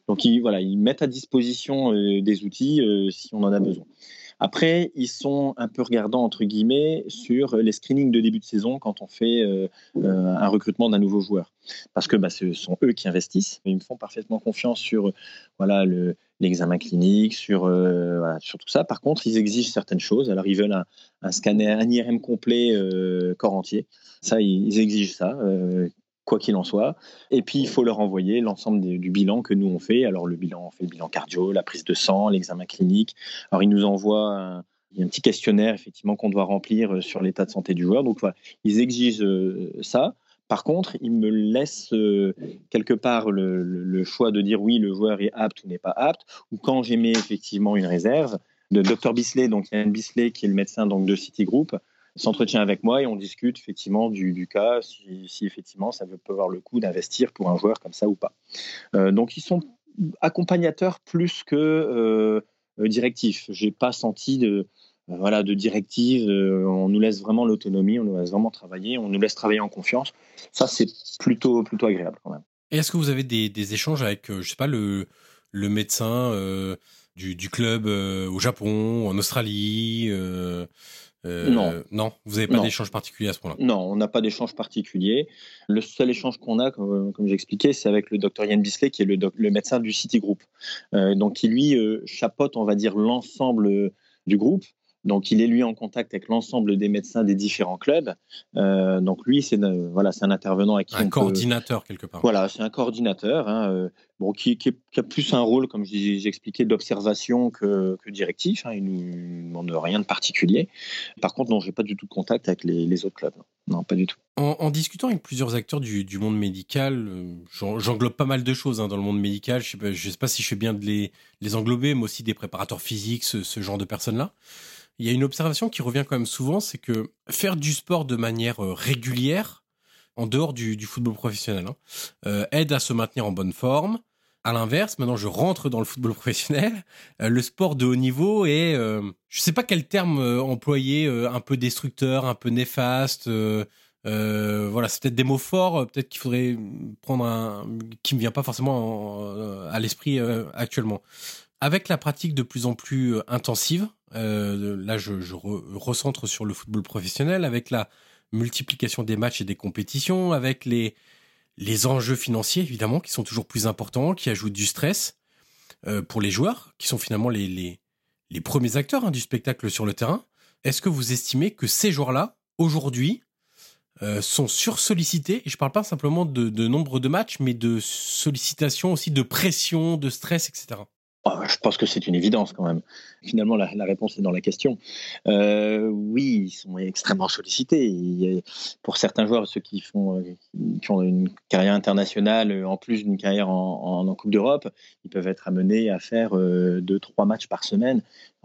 Donc, ils, voilà, ils mettent à disposition des outils si on en a besoin. Après, ils sont un peu regardants, entre guillemets, sur les screenings de début de saison quand on fait euh, euh, un recrutement d'un nouveau joueur. Parce que bah, ce sont eux qui investissent. Ils me font parfaitement confiance sur voilà, l'examen clinique, sur, euh, sur tout ça. Par contre, ils exigent certaines choses. Alors, ils veulent un, scanner, un IRM complet corps entier. Ça, ils, exigent ça quoi qu'il en soit. Et puis, il faut leur envoyer l'ensemble du bilan que nous on fait. Alors, le bilan, on fait le bilan cardio, la prise de sang, l'examen clinique. Alors, ils nous envoient un, petit questionnaire, effectivement, qu'on doit remplir euh, sur l'état de santé du joueur. Donc, voilà, ils exigent euh, ça. Par contre, ils me laissent euh, quelque part le, choix de dire oui, le joueur est apte ou n'est pas apte, ou quand j'émets effectivement une réserve, de Dr Bisley, donc Yann Bisley, qui est le médecin donc, de Citigroup, s'entretient avec moi et on discute effectivement du, cas, si, effectivement ça peut avoir le coup d'investir pour un joueur comme ça ou pas. Euh, donc ils sont accompagnateur plus que directif. J'ai pas senti de voilà, de directives. on nous laisse vraiment l'autonomie, on nous laisse vraiment travailler, on nous laisse travailler en confiance. Ça, c'est plutôt, plutôt agréable quand même. Est-ce que vous avez des, échanges avec, je sais pas, le, le médecin du, club au Japon, en Australie euh, non. Non, vous n'avez pas d'échange particulier à ce point-là Non, on n'a pas d'échange particulier. Le seul échange qu'on a, comme, comme j'expliquais, c'est avec le docteur Yann Bisley, qui est le, le médecin du Citigroup. Euh, donc, qui lui euh, chapeaute, on va dire, l'ensemble du groupe. Donc, il est lui en contact avec l'ensemble des médecins des différents clubs. Euh, donc, lui, c'est voilà, c'est un intervenant avec qui un coordinateur quelque part. Voilà, c'est un coordinateur, hein, euh, bon, qui, qui, a plus un rôle, comme j'expliquais, d'observation que, que, directif. Hein, il ne demande rien de particulier. Par contre, non, j'ai pas du tout de contact avec les, les autres clubs. Non, pas du tout. En, discutant avec plusieurs acteurs du, du monde médical, euh, j'englobe pas mal de choses hein, dans le monde médical. Je sais, sais pas si je fais bien de les, les englober, mais aussi des préparateurs physiques, ce, ce genre de personnes-là il y a une observation qui revient quand même souvent, c'est que faire du sport de manière euh, régulière, en dehors du, football professionnel, hein, euh, aide à se maintenir en bonne forme. À l'inverse, maintenant je rentre dans le football professionnel, euh, le sport de haut niveau est, euh, je sais pas quel terme employer, un peu destructeur, un peu néfaste. voilà, c'est peut-être des mots forts, peut-être qu'il faudrait prendre un qui me vient pas forcément à l'esprit actuellement. Avec la pratique de plus en plus intensive euh, là, je, recentre sur le football professionnel avec la multiplication des matchs et des compétitions, avec les, enjeux financiers, évidemment, qui sont toujours plus importants, qui ajoutent du stress euh, pour les joueurs, qui sont finalement les, premiers acteurs hein, du spectacle sur le terrain. Est-ce que vous estimez que ces joueurs-là, aujourd'hui, euh, sont sursollicités? Et je parle pas simplement de, de nombre de matchs, mais de sollicitation aussi, de pression, de stress, etc. Oh, je pense que c'est une évidence quand même. Finalement, la, réponse est dans la question. Euh, oui, ils sont extrêmement sollicités. pour certains joueurs, ceux qui font, euh, qui ont une carrière internationale, euh, en plus d'une carrière en, Coupe d'Europe, ils peuvent être amenés à faire deux, trois matchs par semaine.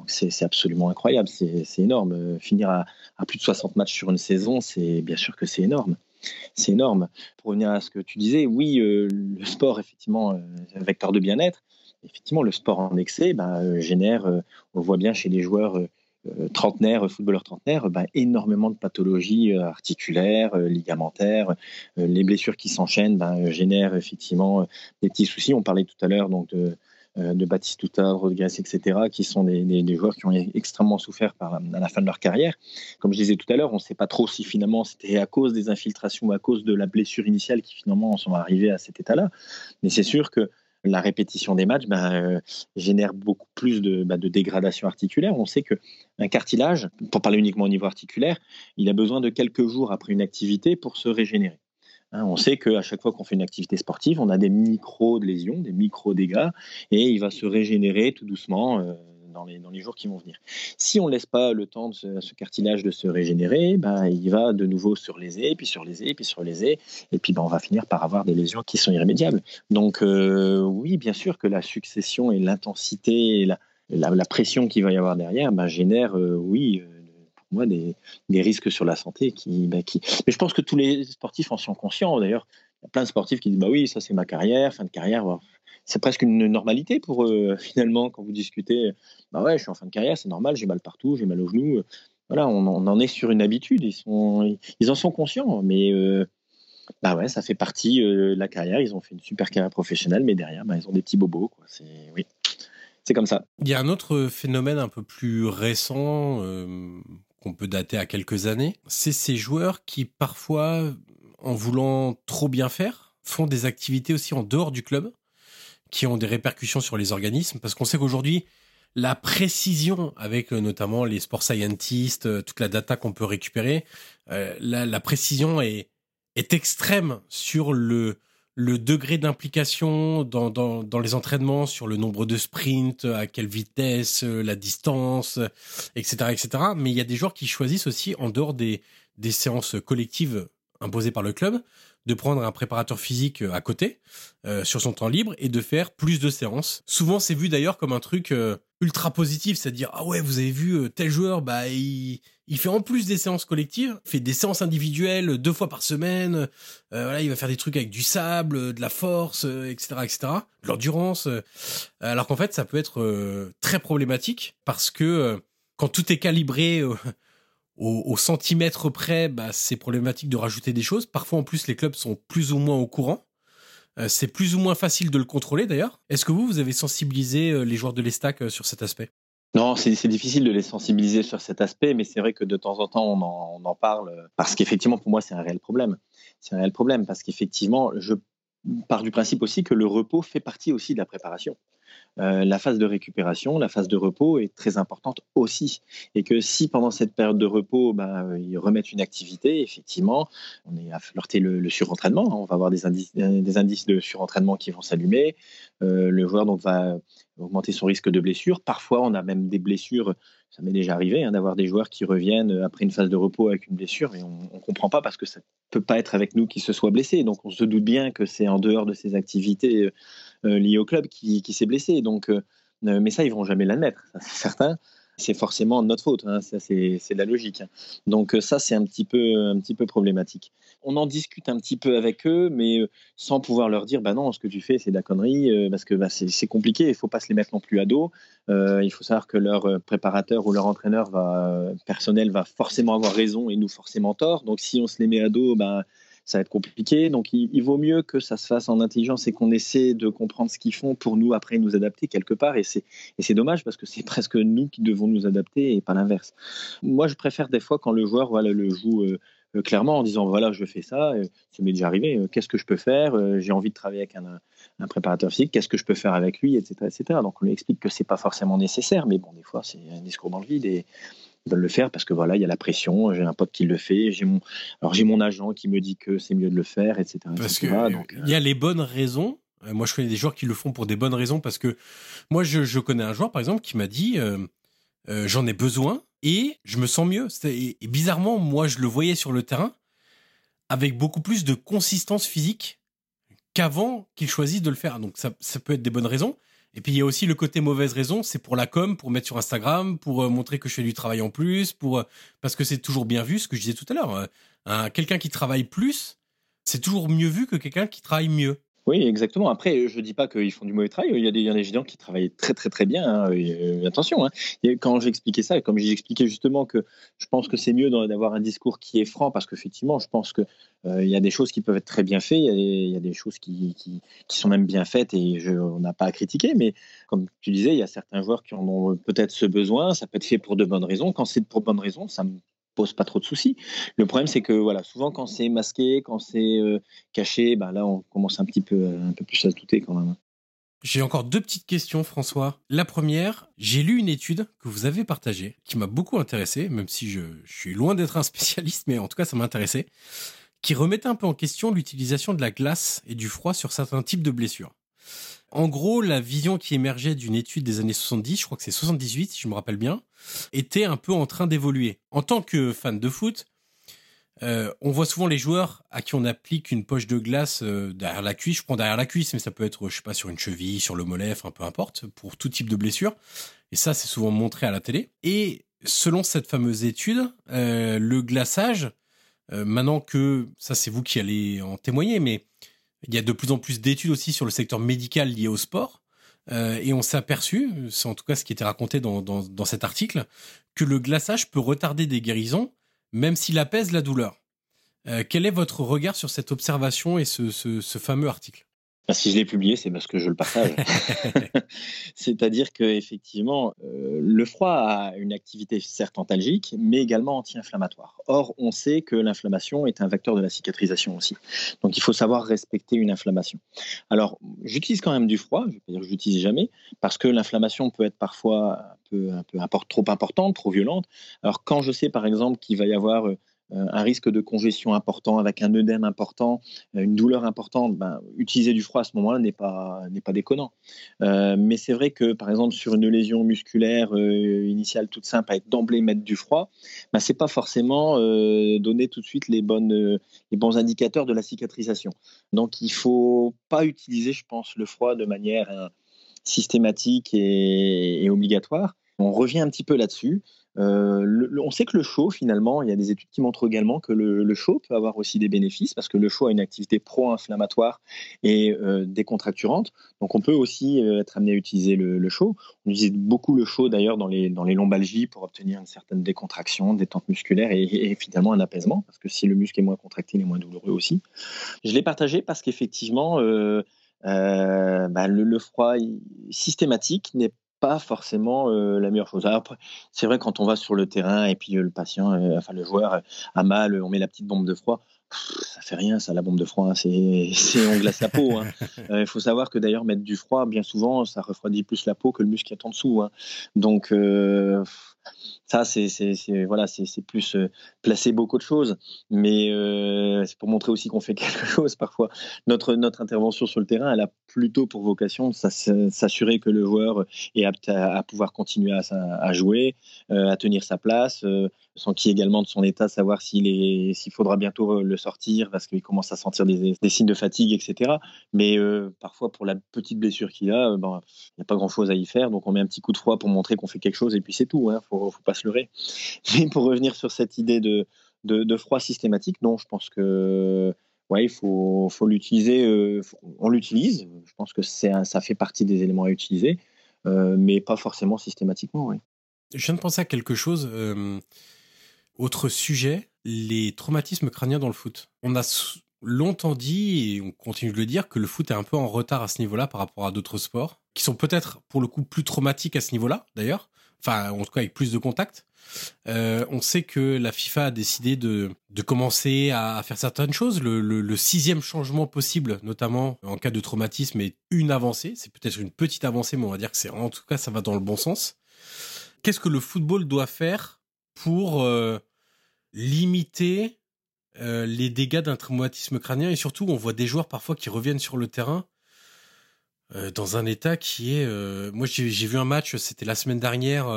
C'est absolument incroyable, c'est énorme. Finir à, plus de 60 matchs sur une saison, c'est bien sûr que c'est énorme c'est énorme. Pour revenir à ce que tu disais, oui, le sport, effectivement, un vecteur de bien-être, effectivement, le sport en excès bah, euh, génère, euh, on le voit bien chez les joueurs euh, trentenaires, footballeurs trentenaires, bah, énormément de pathologies articulaires, ligamentaires. les blessures qui s'enchaînent bah, génèrent effectivement des petits soucis. On parlait tout à l'heure donc de, de Batistuta, Rodriguez, etc., qui sont des, joueurs qui ont extrêmement souffert à la fin de leur carrière. Comme je disais tout à l'heure, on ne sait pas trop si finalement c'était à cause des infiltrations ou à cause de la blessure initiale qui finalement sont arrivés à cet état-là. Mais c'est sûr que la répétition des matchs ben, euh, génère beaucoup plus de, ben, de, dégradation articulaire. On sait qu'un cartilage, pour parler uniquement au niveau articulaire, il a besoin de quelques jours après une activité pour se régénérer. Hein, on sait qu'à chaque fois qu'on fait une activité sportive, on a des micro-lésions, des micro-dégâts, et il va se régénérer tout doucement. Euh, dans les, jours qui vont venir. Si on ne laisse pas le temps de ce, cartilage de se régénérer, ben, il va de nouveau sur les puis sur les puis sur les et puis ben, on va finir par avoir des lésions qui sont irrémédiables. Donc euh, oui, bien sûr que la succession et l'intensité et la, pression qu'il va y avoir derrière ben, génère, euh, oui, euh, pour moi, des, risques sur la santé. Ben, qui... Mais je pense que tous les sportifs en sont conscients. D'ailleurs, il y a plein de sportifs qui disent bah oui, ça c'est ma carrière, fin de carrière c'est presque une normalité pour eux, finalement, quand vous discutez. Bah ouais, je suis en fin de carrière, c'est normal, j'ai mal partout, j'ai mal aux genoux. Voilà, on, en est sur une habitude, ils, sont, en sont conscients, mais euh, bah ouais, ça fait partie euh, de la carrière. Ils ont fait une super carrière professionnelle, mais derrière, bah, ils ont des petits bobos. C'est, oui, c'est comme ça. Il y a un autre phénomène un peu plus récent euh, qu'on peut dater à quelques années. C'est ces joueurs qui, parfois, en voulant trop bien faire, font des activités aussi en dehors du club qui ont des répercussions sur les organismes, parce qu'on sait qu'aujourd'hui, la précision avec euh, notamment les sport scientists, euh, toute la data qu'on peut récupérer, euh, la, précision est, est extrême sur le, le degré d'implication dans, dans, dans, les entraînements, sur le nombre de sprints, à quelle vitesse, la distance, etc., etc. Mais il y a des joueurs qui choisissent aussi, en dehors des, des séances collectives imposées par le club, de prendre un préparateur physique à côté sur son temps libre et de faire plus de séances. Souvent, c'est vu d'ailleurs comme un truc ultra positif, c'est-à-dire ah ouais, vous avez vu tel joueur, bah il, il fait en plus des séances collectives, fait des séances individuelles deux fois par semaine. voilà, il va faire des trucs avec du sable, de la force, etc., etc., de l'endurance. alors qu'en fait, ça peut être très problématique parce que quand tout est calibré au, centimètre près, bah, c'est problématique de rajouter des choses. Parfois, en plus, les clubs sont plus ou moins au courant. Euh, c'est plus ou moins facile de le contrôler, d'ailleurs. Est-ce que vous, vous avez sensibilisé euh, les joueurs de l'Estac euh, sur cet aspect? Non, c'est difficile de les sensibiliser sur cet aspect, mais c'est vrai que de temps en temps, on en, on en parle parce qu'effectivement, pour moi, c'est un réel problème. C'est un réel problème parce qu'effectivement, je pars du principe aussi que le repos fait partie aussi de la préparation. Euh, la phase de récupération, la phase de repos est très importante aussi. Et que si pendant cette période de repos, bah, ils remettent une activité, effectivement, on est à flirter le, surentraînement. Hein. On va avoir des indices, des indices de surentraînement qui vont s'allumer. Euh, le joueur donc, va augmenter son risque de blessure. Parfois, on a même des blessures. Ça m'est déjà arrivé hein, d'avoir des joueurs qui reviennent après une phase de repos avec une blessure et on ne comprend pas parce que ça ne peut pas être avec nous qui se soit blessé. Donc, on se doute bien que c'est en dehors de ses activités euh, lié au club qui, s'est blessé. Donc, euh, euh, mais ça, ils vont jamais l'admettre, c'est certain c'est forcément notre faute. Hein, ça, c'est, la logique. Hein. Donc ça, c'est un petit peu, un petit peu problématique. On en discute un petit peu avec eux, mais sans pouvoir leur dire, bah non, ce que tu fais, c'est de la connerie, parce que bah, c'est, compliqué. Il faut pas se les mettre non plus à dos. il faut savoir que leur préparateur ou leur entraîneur va, personnel va forcément avoir raison et nous forcément tort. Donc si on se les met à dos, bah, ça va être compliqué. Donc il, vaut mieux que ça se fasse en intelligence et qu'on essaie de comprendre ce qu'ils font pour nous après nous adapter quelque part. Et c'est dommage parce que c'est presque nous qui devons nous adapter et pas l'inverse. Moi, je préfère des fois quand le joueur voilà, le joue. Euh, euh, clairement en disant voilà je fais ça euh, ça m'est déjà arrivé qu'est-ce que je peux faire j'ai envie de travailler avec un, un préparateur physique qu'est-ce que je peux faire avec lui etc etc donc on lui explique que c'est pas forcément nécessaire mais bon des fois c'est un discours dans le vide et, veulent le faire parce que voilà, il y a la pression. J'ai un pote qui le fait. J'ai mon, alors j'ai mon agent qui me dit que c'est mieux de le faire, etc. Parce qu'il y a les bonnes raisons. Euh, moi, je connais des joueurs qui le font pour des bonnes raisons parce que moi, je, connais un joueur par exemple qui m'a dit euh, euh, j'en ai besoin et je me sens mieux. Et, bizarrement, moi, je le voyais sur le terrain avec beaucoup plus de consistance physique qu'avant qu'il choisisse de le faire. Donc ça, ça peut être des bonnes raisons. Et puis il y a aussi le côté mauvaise raison, c'est pour la com, pour mettre sur Instagram, pour euh, montrer que je fais du travail en plus, pour euh, parce que c'est toujours bien vu, ce que je disais tout à l'heure. Euh, quelqu'un qui travaille plus, c'est toujours mieux vu que quelqu'un qui travaille mieux. Oui, exactement. Après, je ne dis pas qu'ils font du mauvais travail. Il y a des, y a des gens qui travaillent très, très, très bien. Hein. Euh, attention, hein. quand j'expliquais ça, comme j'expliquais justement que je pense que c'est mieux d'avoir un discours qui est franc, parce qu'effectivement, je pense qu'il euh, y a des choses qui peuvent être très bien faites, il y a des, choses qui, qui, qui, sont même bien faites et je, on n'a pas à critiquer. Mais comme tu disais, il y a certains joueurs qui en ont peut-être ce besoin. Ça peut être fait pour de bonnes raisons. Quand c'est pour bonnes raisons, ça me pose pas trop de soucis. Le problème, c'est que voilà, souvent quand c'est masqué, quand c'est euh, caché, bah là, on commence un petit peu, un peu plus à douter quand même. J'ai encore deux petites questions, François. La première, j'ai lu une étude que vous avez partagée, qui m'a beaucoup intéressé, même si je, je suis loin d'être un spécialiste, mais en tout cas, ça m'a intéressé, qui remettait un peu en question l'utilisation de la glace et du froid sur certains types de blessures. En gros, la vision qui émergeait d'une étude des années 70, je crois que c'est 78 si je me rappelle bien, était un peu en train d'évoluer. En tant que fan de foot, euh, on voit souvent les joueurs à qui on applique une poche de glace euh, derrière la cuisse. Je prends derrière la cuisse, mais ça peut être, je sais pas, sur une cheville, sur le mollet, enfin peu importe, pour tout type de blessure. Et ça, c'est souvent montré à la télé. Et selon cette fameuse étude, euh, le glaçage, maintenant que ça, c'est vous qui allez en témoigner, mais il y a de plus en plus d'études aussi sur le secteur médical lié au sport. Euh, et on s'est aperçu, c'est en tout cas ce qui était raconté dans, dans, cet article, que le glaçage peut retarder des guérisons, même s'il apaise la douleur. Euh, quel est votre regard sur cette observation et ce, ce fameux article? Bah, si je l'ai publié, c'est parce que je le partage. C'est-à-dire qu'effectivement, euh, le froid a une activité certes antalgique, mais également anti-inflammatoire. Or, on sait que l'inflammation est un vecteur de la cicatrisation aussi. Donc, il faut savoir respecter une inflammation. Alors, j'utilise quand même du froid, je ne vais pas dire que j'utilise jamais, parce que l'inflammation peut être parfois un peu, un peu trop importante, trop violente. Alors, quand je sais par exemple qu'il va y avoir euh, un risque de congestion important, avec un œdème important, euh, une douleur importante, ben, utiliser du froid à ce moment-là n'est pas, n'est pas déconnant. Euh, mais c'est vrai que, par exemple, sur une lésion musculaire initiale toute simple, à être d'emblée mettre du froid, ben, ce n'est pas forcément donner tout de suite les, bonnes, les bons indicateurs de la cicatrisation. Donc, il ne faut pas utiliser, je pense, le froid de manière systématique et obligatoire. On revient un petit peu là-dessus. Euh, on sait que le chaud, finalement, il y a des études qui montrent également que le, chaud peut avoir aussi des bénéfices parce que le chaud a une activité pro-inflammatoire et euh, décontracturante. Donc, on peut aussi euh, être amené à utiliser le, chaud. On utilise beaucoup le chaud d'ailleurs dans les, dans les lombalgies pour obtenir une certaine décontraction, détente musculaire et, finalement un apaisement parce que si le muscle est moins contracté, il est moins douloureux aussi. Je l'ai partagé parce qu'effectivement, bah, le, froid systématique n'est pas forcément euh, la meilleure chose. c'est vrai quand on va sur le terrain et puis euh, le patient, euh, enfin le joueur a mal, on met la petite bombe de froid. ça fait rien, ça, la bombe de froid. Hein, c'est, on glace la peau. Hein. Il faut savoir que d'ailleurs, mettre du froid, bien souvent, ça refroidit plus la peau que le muscle qui est en dessous. Hein. Donc, ça, c'est voilà, c'est plus euh, placer beaucoup de choses, mais euh, c'est pour montrer aussi qu'on fait quelque chose parfois. Notre notre intervention sur le terrain, elle a plutôt pour vocation de s'assurer que le joueur est apte à, pouvoir continuer à, à jouer, euh, à tenir sa place, qui également de son état, savoir s'il faudra bientôt le sortir parce qu'il commence à sentir des, signes de fatigue, etc. Mais parfois pour la petite blessure qu'il a, ben, il n'y a pas grand chose à y faire, donc on met un petit coup de froid pour montrer qu'on fait quelque chose et puis c'est tout. Hein, faut, faut pas se leurrer. Mais pour revenir sur cette idée de, de, froid systématique, non, je pense que ouais, il faut, faut l'utiliser. Euh, on l'utilise. Je pense que c'est ça fait partie des éléments à utiliser, euh, mais pas forcément systématiquement. Je viens de penser à quelque chose. Euh, autre sujet, les traumatismes crâniens dans le foot. On a longtemps dit, et on continue de le dire, que le foot est un peu en retard à ce niveau-là par rapport à d'autres sports, qui sont peut-être pour le coup plus traumatiques à ce niveau-là, d'ailleurs enfin en tout cas avec plus de contacts. Euh, on sait que la FIFA a décidé de, de commencer à faire certaines choses. Le, le, sixième changement possible, notamment en cas de traumatisme, est une avancée. C'est peut-être une petite avancée, mais on va dire que c'est en tout cas ça va dans le bon sens. Qu'est-ce que le football doit faire pour euh, limiter euh, les dégâts d'un traumatisme crânien et surtout on voit des joueurs parfois qui reviennent sur le terrain euh, dans un état qui est. Moi, j'ai vu un match, c'était la semaine dernière.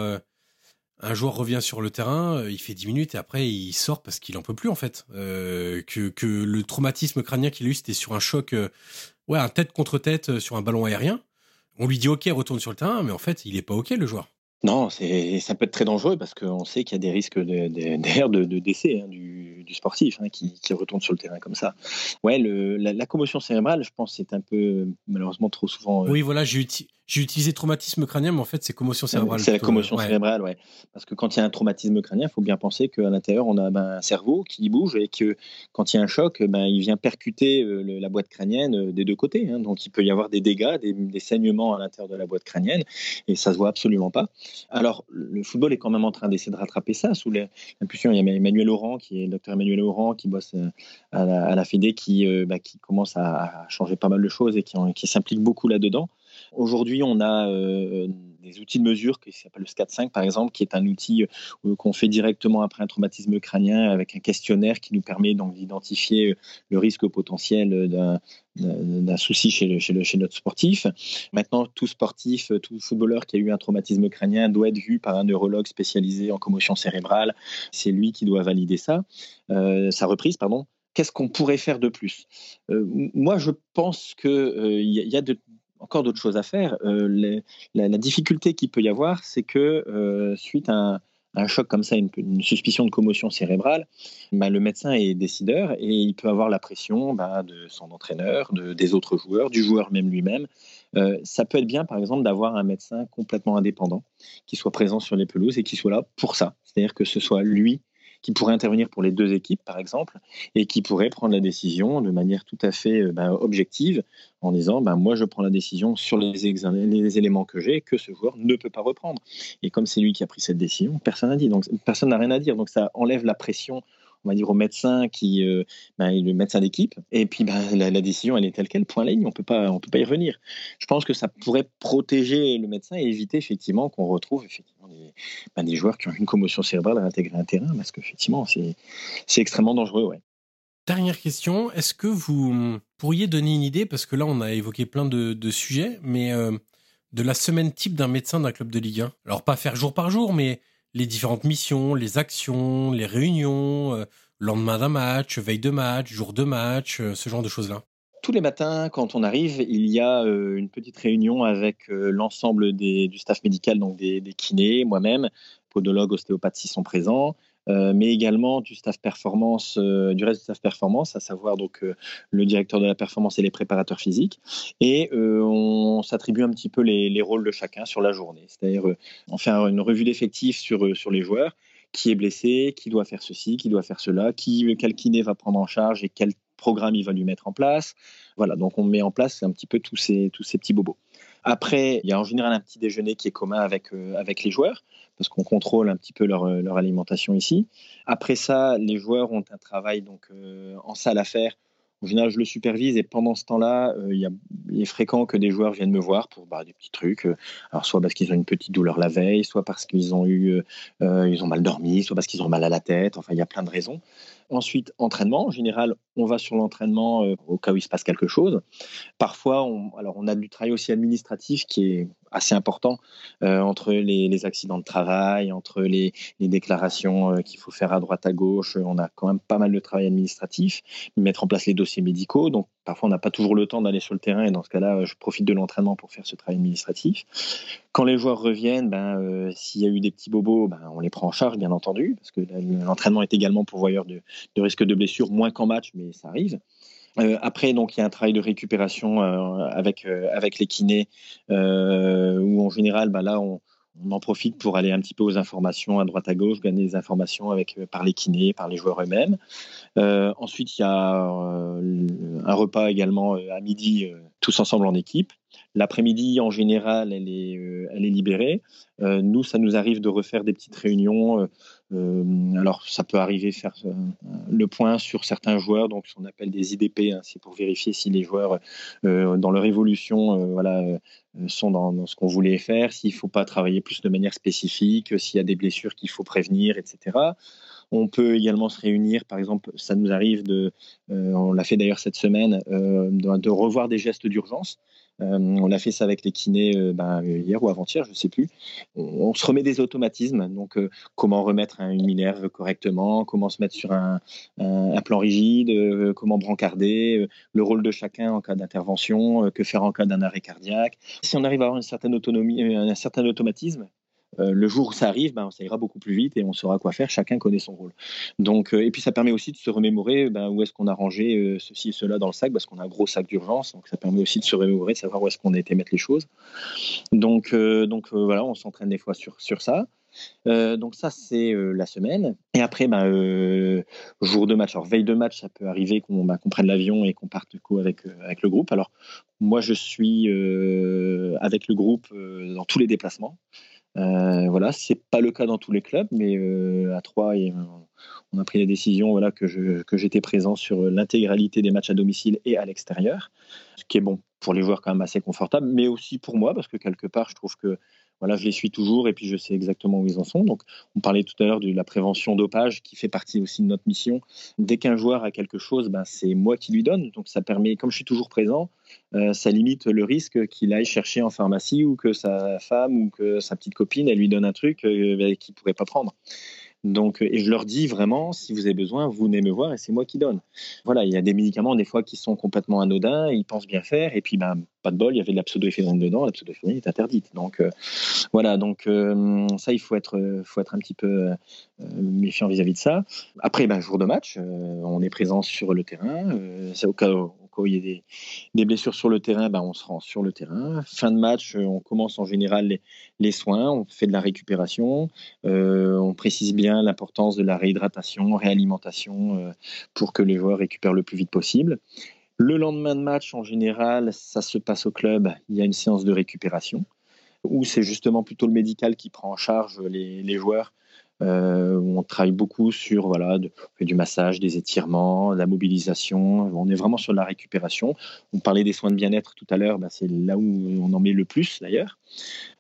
Un joueur revient sur le terrain, il fait 10 minutes et après il sort parce qu'il en peut plus en fait. que, que le traumatisme crânien qu'il a eu, c'était sur un choc, ouais, un tête contre tête sur un ballon aérien. On lui dit ok, retourne sur le terrain, mais en fait, il est pas ok le joueur. Non, ça peut être très dangereux parce qu'on sait qu'il y a des risques de, de, décès hein, du, sportif hein, qui, qui, retourne sur le terrain comme ça. Ouais, la, commotion cérébrale, je pense, c'est un peu malheureusement trop souvent. Euh, oui, voilà, j'ai j'ai utilisé traumatisme crânien, mais en fait, c'est commotion cérébrale. C'est la commotion cérébrale, ouais. Parce que quand il y a un traumatisme crânien, il faut bien penser qu'à l'intérieur, on a ben, un cerveau qui bouge et que quand il y a un choc, ben, il vient percuter euh, la boîte crânienne euh, des deux côtés. Hein. Donc, il peut y avoir des dégâts, des, saignements à l'intérieur de la boîte crânienne et ça se voit absolument pas. Alors, le football est quand même en train d'essayer de rattraper ça sous l'impulsion. Il y a Emmanuel Laurent, qui est le docteur Emmanuel Laurent, qui bosse euh, à la, à la Fédé, qui, ben, qui commence à, changer pas mal de choses et qui, qui s'implique beaucoup là-dedans. Aujourd'hui, on a euh, des outils de mesure qui s'appelle le SCAT5 par exemple, qui est un outil euh, qu'on fait directement après un traumatisme crânien avec un questionnaire qui nous permet donc d'identifier euh, le risque potentiel d'un souci chez, notre sportif. Maintenant, tout sportif, tout footballeur qui a eu un traumatisme crânien doit être vu par un neurologue spécialisé en commotion cérébrale. C'est lui qui doit valider ça, sa reprise, pardon qu'est-ce qu'on pourrait faire de plus? Moi, je pense qu'il y, a de encore d'autres choses à faire. Euh, la, difficulté qu'il peut y avoir, c'est que euh, suite à un, choc comme ça, une, suspicion de commotion cérébrale, bah, le médecin est décideur et il peut avoir la pression bah, de son entraîneur, de, des autres joueurs, du joueur même lui-même. Euh, ça peut être bien, par exemple, d'avoir un médecin complètement indépendant qui soit présent sur les pelouses et qui soit là pour ça. C'est-à-dire que ce soit lui qui pourrait intervenir pour les deux équipes, par exemple, et qui pourrait prendre la décision de manière tout à fait euh, ben, objective en disant ben, moi, je prends la décision sur les, les éléments que j'ai que ce joueur ne peut pas reprendre. Et comme c'est lui qui a pris cette décision, personne n'a rien à dire. Donc, ça enlève la pression on va dire au médecin qui, ben, le médecin d'équipe. Et puis ben, la, décision, elle est telle quelle, point ligne, on peut pas, peut pas y revenir. Je pense que ça pourrait protéger le médecin et éviter effectivement qu'on retrouve effectivement des, ben, des, joueurs qui ont une commotion cérébrale à intégrer un terrain, parce qu'effectivement c'est extrêmement dangereux. Dernière question, est-ce que vous pourriez donner une idée, parce que là on a évoqué plein de, sujets, mais de la semaine type d'un médecin d'un club de Ligue 1 Alors pas faire jour par jour, mais les différentes missions, les actions, les réunions, euh, lendemain d'un match, veille de match, jour de match, euh, ce genre de choses-là. Tous les matins, quand on arrive, il y a euh, une petite réunion avec l'ensemble du staff médical, donc des, kinés, moi-même, podologues, ostéopathes s'y sont présents, euh, mais également du staff performance, euh, du reste du staff performance, à savoir donc euh, le directeur de la performance et les préparateurs physiques. Et on s'attribue un petit peu les, rôles de chacun sur la journée. C'est-à-dire, on fait une revue d'effectifs sur, sur les joueurs qui est blessé, qui doit faire ceci, qui doit faire cela, qui, quel kiné va prendre en charge et quel programme il va lui mettre en place. Voilà, donc on met en place un petit peu tous ces, tous ces petits bobos. Après, il y a en général un petit déjeuner qui est commun avec, avec les joueurs parce qu'on contrôle un petit peu leur, euh, leur, alimentation ici. Après ça, les joueurs ont un travail donc euh, en salle à faire. En général, je le supervise et pendant ce temps-là, euh, il, est fréquent que des joueurs viennent me voir pour bah, des petits trucs. alors, soit parce qu'ils ont une petite douleur la veille, soit parce qu'ils ont eu, ils ont mal dormi, soit parce qu'ils ont mal à la tête. Enfin, il y a plein de raisons. Ensuite, entraînement. En général, on va sur l'entraînement au cas où il se passe quelque chose. Parfois, on, alors on a du travail aussi administratif qui est assez important euh, entre les, accidents de travail, entre les, déclarations euh, qu'il faut faire à droite à gauche. On a quand même pas mal de travail administratif, mettre en place les dossiers médicaux. Donc parfois on n'a pas toujours le temps d'aller sur le terrain et dans ce cas-là, je profite de l'entraînement pour faire ce travail administratif. Quand les joueurs reviennent, ben, euh, s'il y a eu des petits bobos, ben, on les prend en charge bien entendu parce que l'entraînement est également pourvoyeur de, de risque de blessure, moins qu'en match, mais ça arrive. Euh, après, donc, il y a un travail de récupération euh, avec, les kinés, où en général, bah, là, on, on, en profite pour aller un petit peu aux informations à droite à gauche, gagner des informations avec, par les kinés, par les joueurs eux-mêmes. ensuite, il y a un repas également à midi, tous ensemble en équipe. L'après-midi, en général, elle est, elle est libérée. nous, ça nous arrive de refaire des petites réunions euh, alors, ça peut arriver faire euh, le point sur certains joueurs, donc ce qu'on appelle des IDP, hein, c'est pour vérifier si les joueurs, euh, dans leur évolution, voilà, sont dans, ce qu'on voulait faire, s'il ne faut pas travailler plus de manière spécifique, s'il y a des blessures qu'il faut prévenir, etc. On peut également se réunir, par exemple, ça nous arrive de, on l'a fait d'ailleurs cette semaine, de, revoir des gestes d'urgence. Euh, on a fait ça avec les kinés euh, ben, hier ou avant-hier, je ne sais plus. On, se remet des automatismes. Donc, euh, comment remettre une minerve correctement, comment se mettre sur un, plan rigide, comment brancarder, le rôle de chacun en cas d'intervention, que faire en cas d'un arrêt cardiaque. Si on arrive à avoir une certaine autonomie, un certain automatisme, euh, le jour où ça arrive, ben, ça ira beaucoup plus vite et on saura quoi faire. Chacun connaît son rôle. Donc, euh, et puis ça permet aussi de se remémorer ben, où est-ce qu'on a rangé euh, ceci et cela dans le sac, parce qu'on a un gros sac d'urgence. Donc ça permet aussi de se remémorer, de savoir où est-ce qu'on a été mettre les choses. Donc, donc voilà, on s'entraîne des fois sur, sur ça. donc ça c'est la semaine et après ben, jour de match alors veille de match ça peut arriver qu'on ben, prenne l'avion et qu'on parte coup avec avec le groupe alors moi je suis avec le groupe dans tous les déplacements euh, voilà, c'est pas le cas dans tous les clubs, mais euh, à Troyes, on a pris la décision voilà, que, j'étais présent sur l'intégralité des matchs à domicile et à l'extérieur, ce qui est bon pour les joueurs quand même assez confortable, mais aussi pour moi, parce que quelque part, je trouve que voilà, je les suis toujours et puis je sais exactement où ils en sont. Donc, on parlait tout à l'heure de la prévention dopage qui fait partie aussi de notre mission. Dès qu'un joueur a quelque chose, ben, c'est moi qui lui donne. Donc, ça permet, comme je suis toujours présent, euh, ça limite le risque qu'il aille chercher en pharmacie ou que sa femme ou que sa petite copine, elle lui donne un truc euh, ben, qu'il ne pourrait pas prendre. Donc, et je leur dis vraiment, si vous avez besoin, vous venez me voir et c'est moi qui donne. Voilà, il y a des médicaments des fois qui sont complètement anodins, ils pensent bien faire et puis ben pas de bol, il y avait de la pseudoéphédrine dedans, la pseudoéphédrine est interdite. Donc euh, voilà, donc euh, ça il faut être, faut être un petit peu euh, méfiant vis-à-vis de ça. Après, ben jour de match, on est présent sur le terrain. au cas il y a des, blessures sur le terrain, ben on se rend sur le terrain. Fin de match, euh, on commence en général les, soins, on fait de la récupération, euh, on précise bien l'importance de la réhydratation, réalimentation euh, pour que les joueurs récupèrent le plus vite possible. Le lendemain de match, en général, ça se passe au club, il y a une séance de récupération où c'est justement plutôt le médical qui prend en charge les, joueurs Euh, on travaille beaucoup sur voilà, du massage, des étirements, la mobilisation. On est vraiment sur la récupération. On parlait des soins de bien-être tout à l'heure, bah, c'est là où on en met le plus d'ailleurs.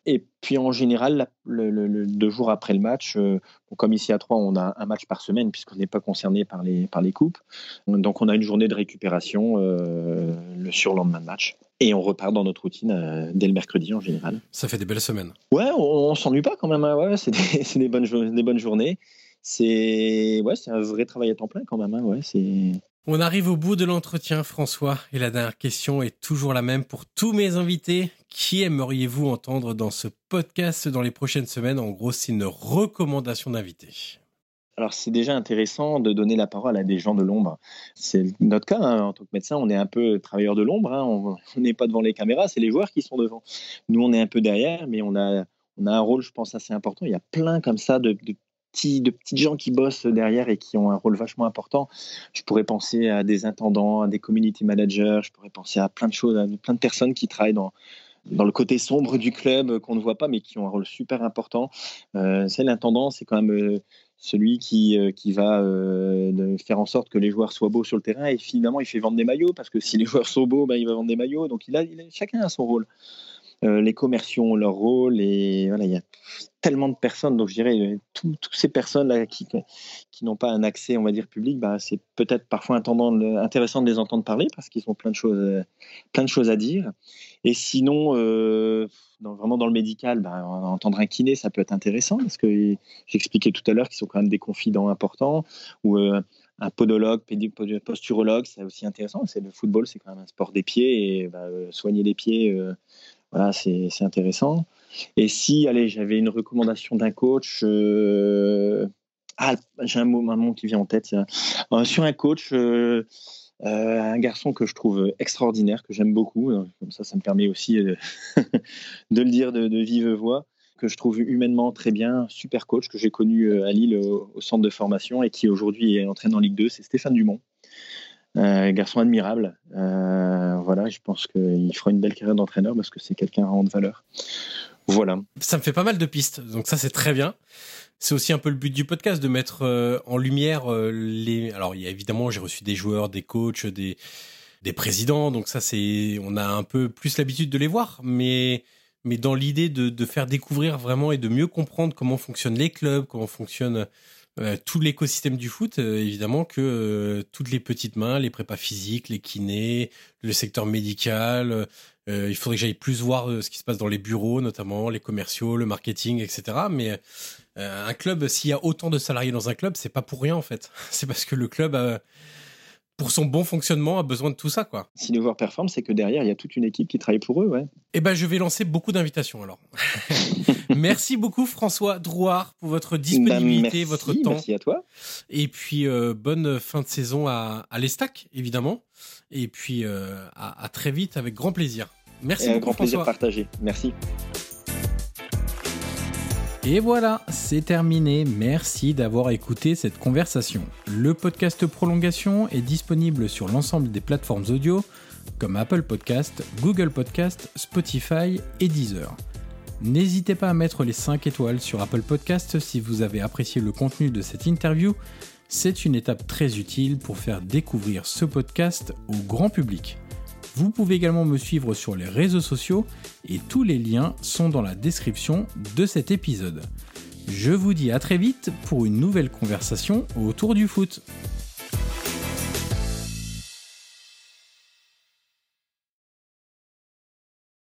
Et puis en général, le, deux jours après le match, euh, comme ici à Troyes, on a un match par semaine puisqu'on n'est pas concerné par les, par les coupes. Donc on a une journée de récupération euh, le surlendemain de match. Et on repart dans notre routine euh, dès le mercredi en général. Ça fait des belles semaines. Ouais, on, s'ennuie pas quand même. Hein. Ouais, c'est des, des, bonnes, des bonnes journées. C'est ouais, un vrai travail à temps plein quand même. Hein. Ouais, on arrive au bout de l'entretien, François, et la dernière question est toujours la même pour tous mes invités. Qui aimeriez-vous entendre dans ce podcast dans les prochaines semaines? En gros, c'est une recommandation d'invité. Alors c'est déjà intéressant de donner la parole à des gens de l'ombre. C'est notre cas hein. en tant que médecin, on est un peu travailleur de l'ombre. Hein. On n'est pas devant les caméras, c'est les joueurs qui sont devant. Nous, on est un peu derrière, mais on a, on a un rôle, je pense, assez important. Il y a plein comme ça de, de de petits gens qui bossent derrière et qui ont un rôle vachement important. Je pourrais penser à des intendants, à des community managers, je pourrais penser à plein de choses, à plein de personnes qui travaillent dans, dans le côté sombre du club qu'on ne voit pas, mais qui ont un rôle super important. Euh, c'est l'intendant, c'est quand même euh, celui qui, euh, va faire en sorte que les joueurs soient beaux sur le terrain. Et finalement, il fait vendre des maillots, parce que si les joueurs sont beaux, ben, il va vendre des maillots. Donc il a, chacun a son rôle. Les commerciaux ont leur rôle, et voilà, il y a tellement de personnes, donc je dirais euh, toutes ces personnes-là qui, qui n'ont pas un accès, on va dire, public, bah, c'est peut-être parfois intéressant de les entendre parler parce qu'ils ont plein de choses, euh, plein de choses à dire. Et sinon, euh, vraiment dans le médical, bah, entendre un kiné, ça peut être intéressant parce que j'expliquais tout à l'heure qu'ils sont quand même des confidents importants ou un podologue, posturologue, c'est aussi intéressant. C'est le football, c'est quand même un sport des pieds et bah, soigner les pieds, voilà, c'est intéressant. Et si, allez, j'avais une recommandation d'un coach, euh, ah, j'ai un mot, un qui vient en tête. Euh, sur un coach, euh, un garçon que je trouve extraordinaire, que j'aime beaucoup. Comme ça, ça me permet aussi de le dire de, vive voix que je trouve humainement très bien, super coach que j'ai connu à Lille au, centre de formation et qui aujourd'hui est entraîné en Ligue 2, c'est Stéphane Dumont. Garçon admirable. voilà, je pense qu'il fera une belle carrière d'entraîneur parce que c'est quelqu'un à de valeur. Voilà. Ça me fait pas mal de pistes, donc ça c'est très bien. C'est aussi un peu le but du podcast de mettre euh, en lumière euh, les. Alors évidemment j'ai reçu des joueurs, des coachs, des présidents, donc ça c'est on a un peu plus l'habitude de les voir, mais mais dans l'idée de, de faire découvrir vraiment et de mieux comprendre comment fonctionnent les clubs, comment fonctionne euh, tout l'écosystème du foot, évidemment que toutes les petites mains, les prépas physiques, les kinés, le secteur médical, euh, il faudrait que j'aille plus voir euh, ce qui se passe dans les bureaux, notamment les commerciaux, le marketing, etc. Mais euh, un club, s'il y a autant de salariés dans un club, c'est pas pour rien en fait. C'est parce que le club, pour son bon fonctionnement, a besoin de tout ça, quoi. Si le voir performe, c'est que derrière, il y a toute une équipe qui travaille pour eux, ouais. Eh ben, je vais lancer beaucoup d'invitations alors. merci beaucoup François Drouard pour votre disponibilité, bah, votre temps. Merci à toi. Et puis bonne fin de saison à, à l'Estac, évidemment. Et puis à, à très vite avec grand plaisir. Merci beaucoup. Un grand plaisir partagé. Merci. Et voilà, c'est terminé. Merci d'avoir écouté cette conversation. Le podcast Prolongation est disponible sur l'ensemble des plateformes audio comme Apple Podcast, Google Podcast, Spotify et Deezer. N'hésitez pas à mettre les 5 étoiles sur Apple Podcast si vous avez apprécié le contenu de cette interview. C'est une étape très utile pour faire découvrir ce podcast au grand public. Vous pouvez également me suivre sur les réseaux sociaux et tous les liens sont dans la description de cet épisode. Je vous dis à très vite pour une nouvelle conversation autour du foot.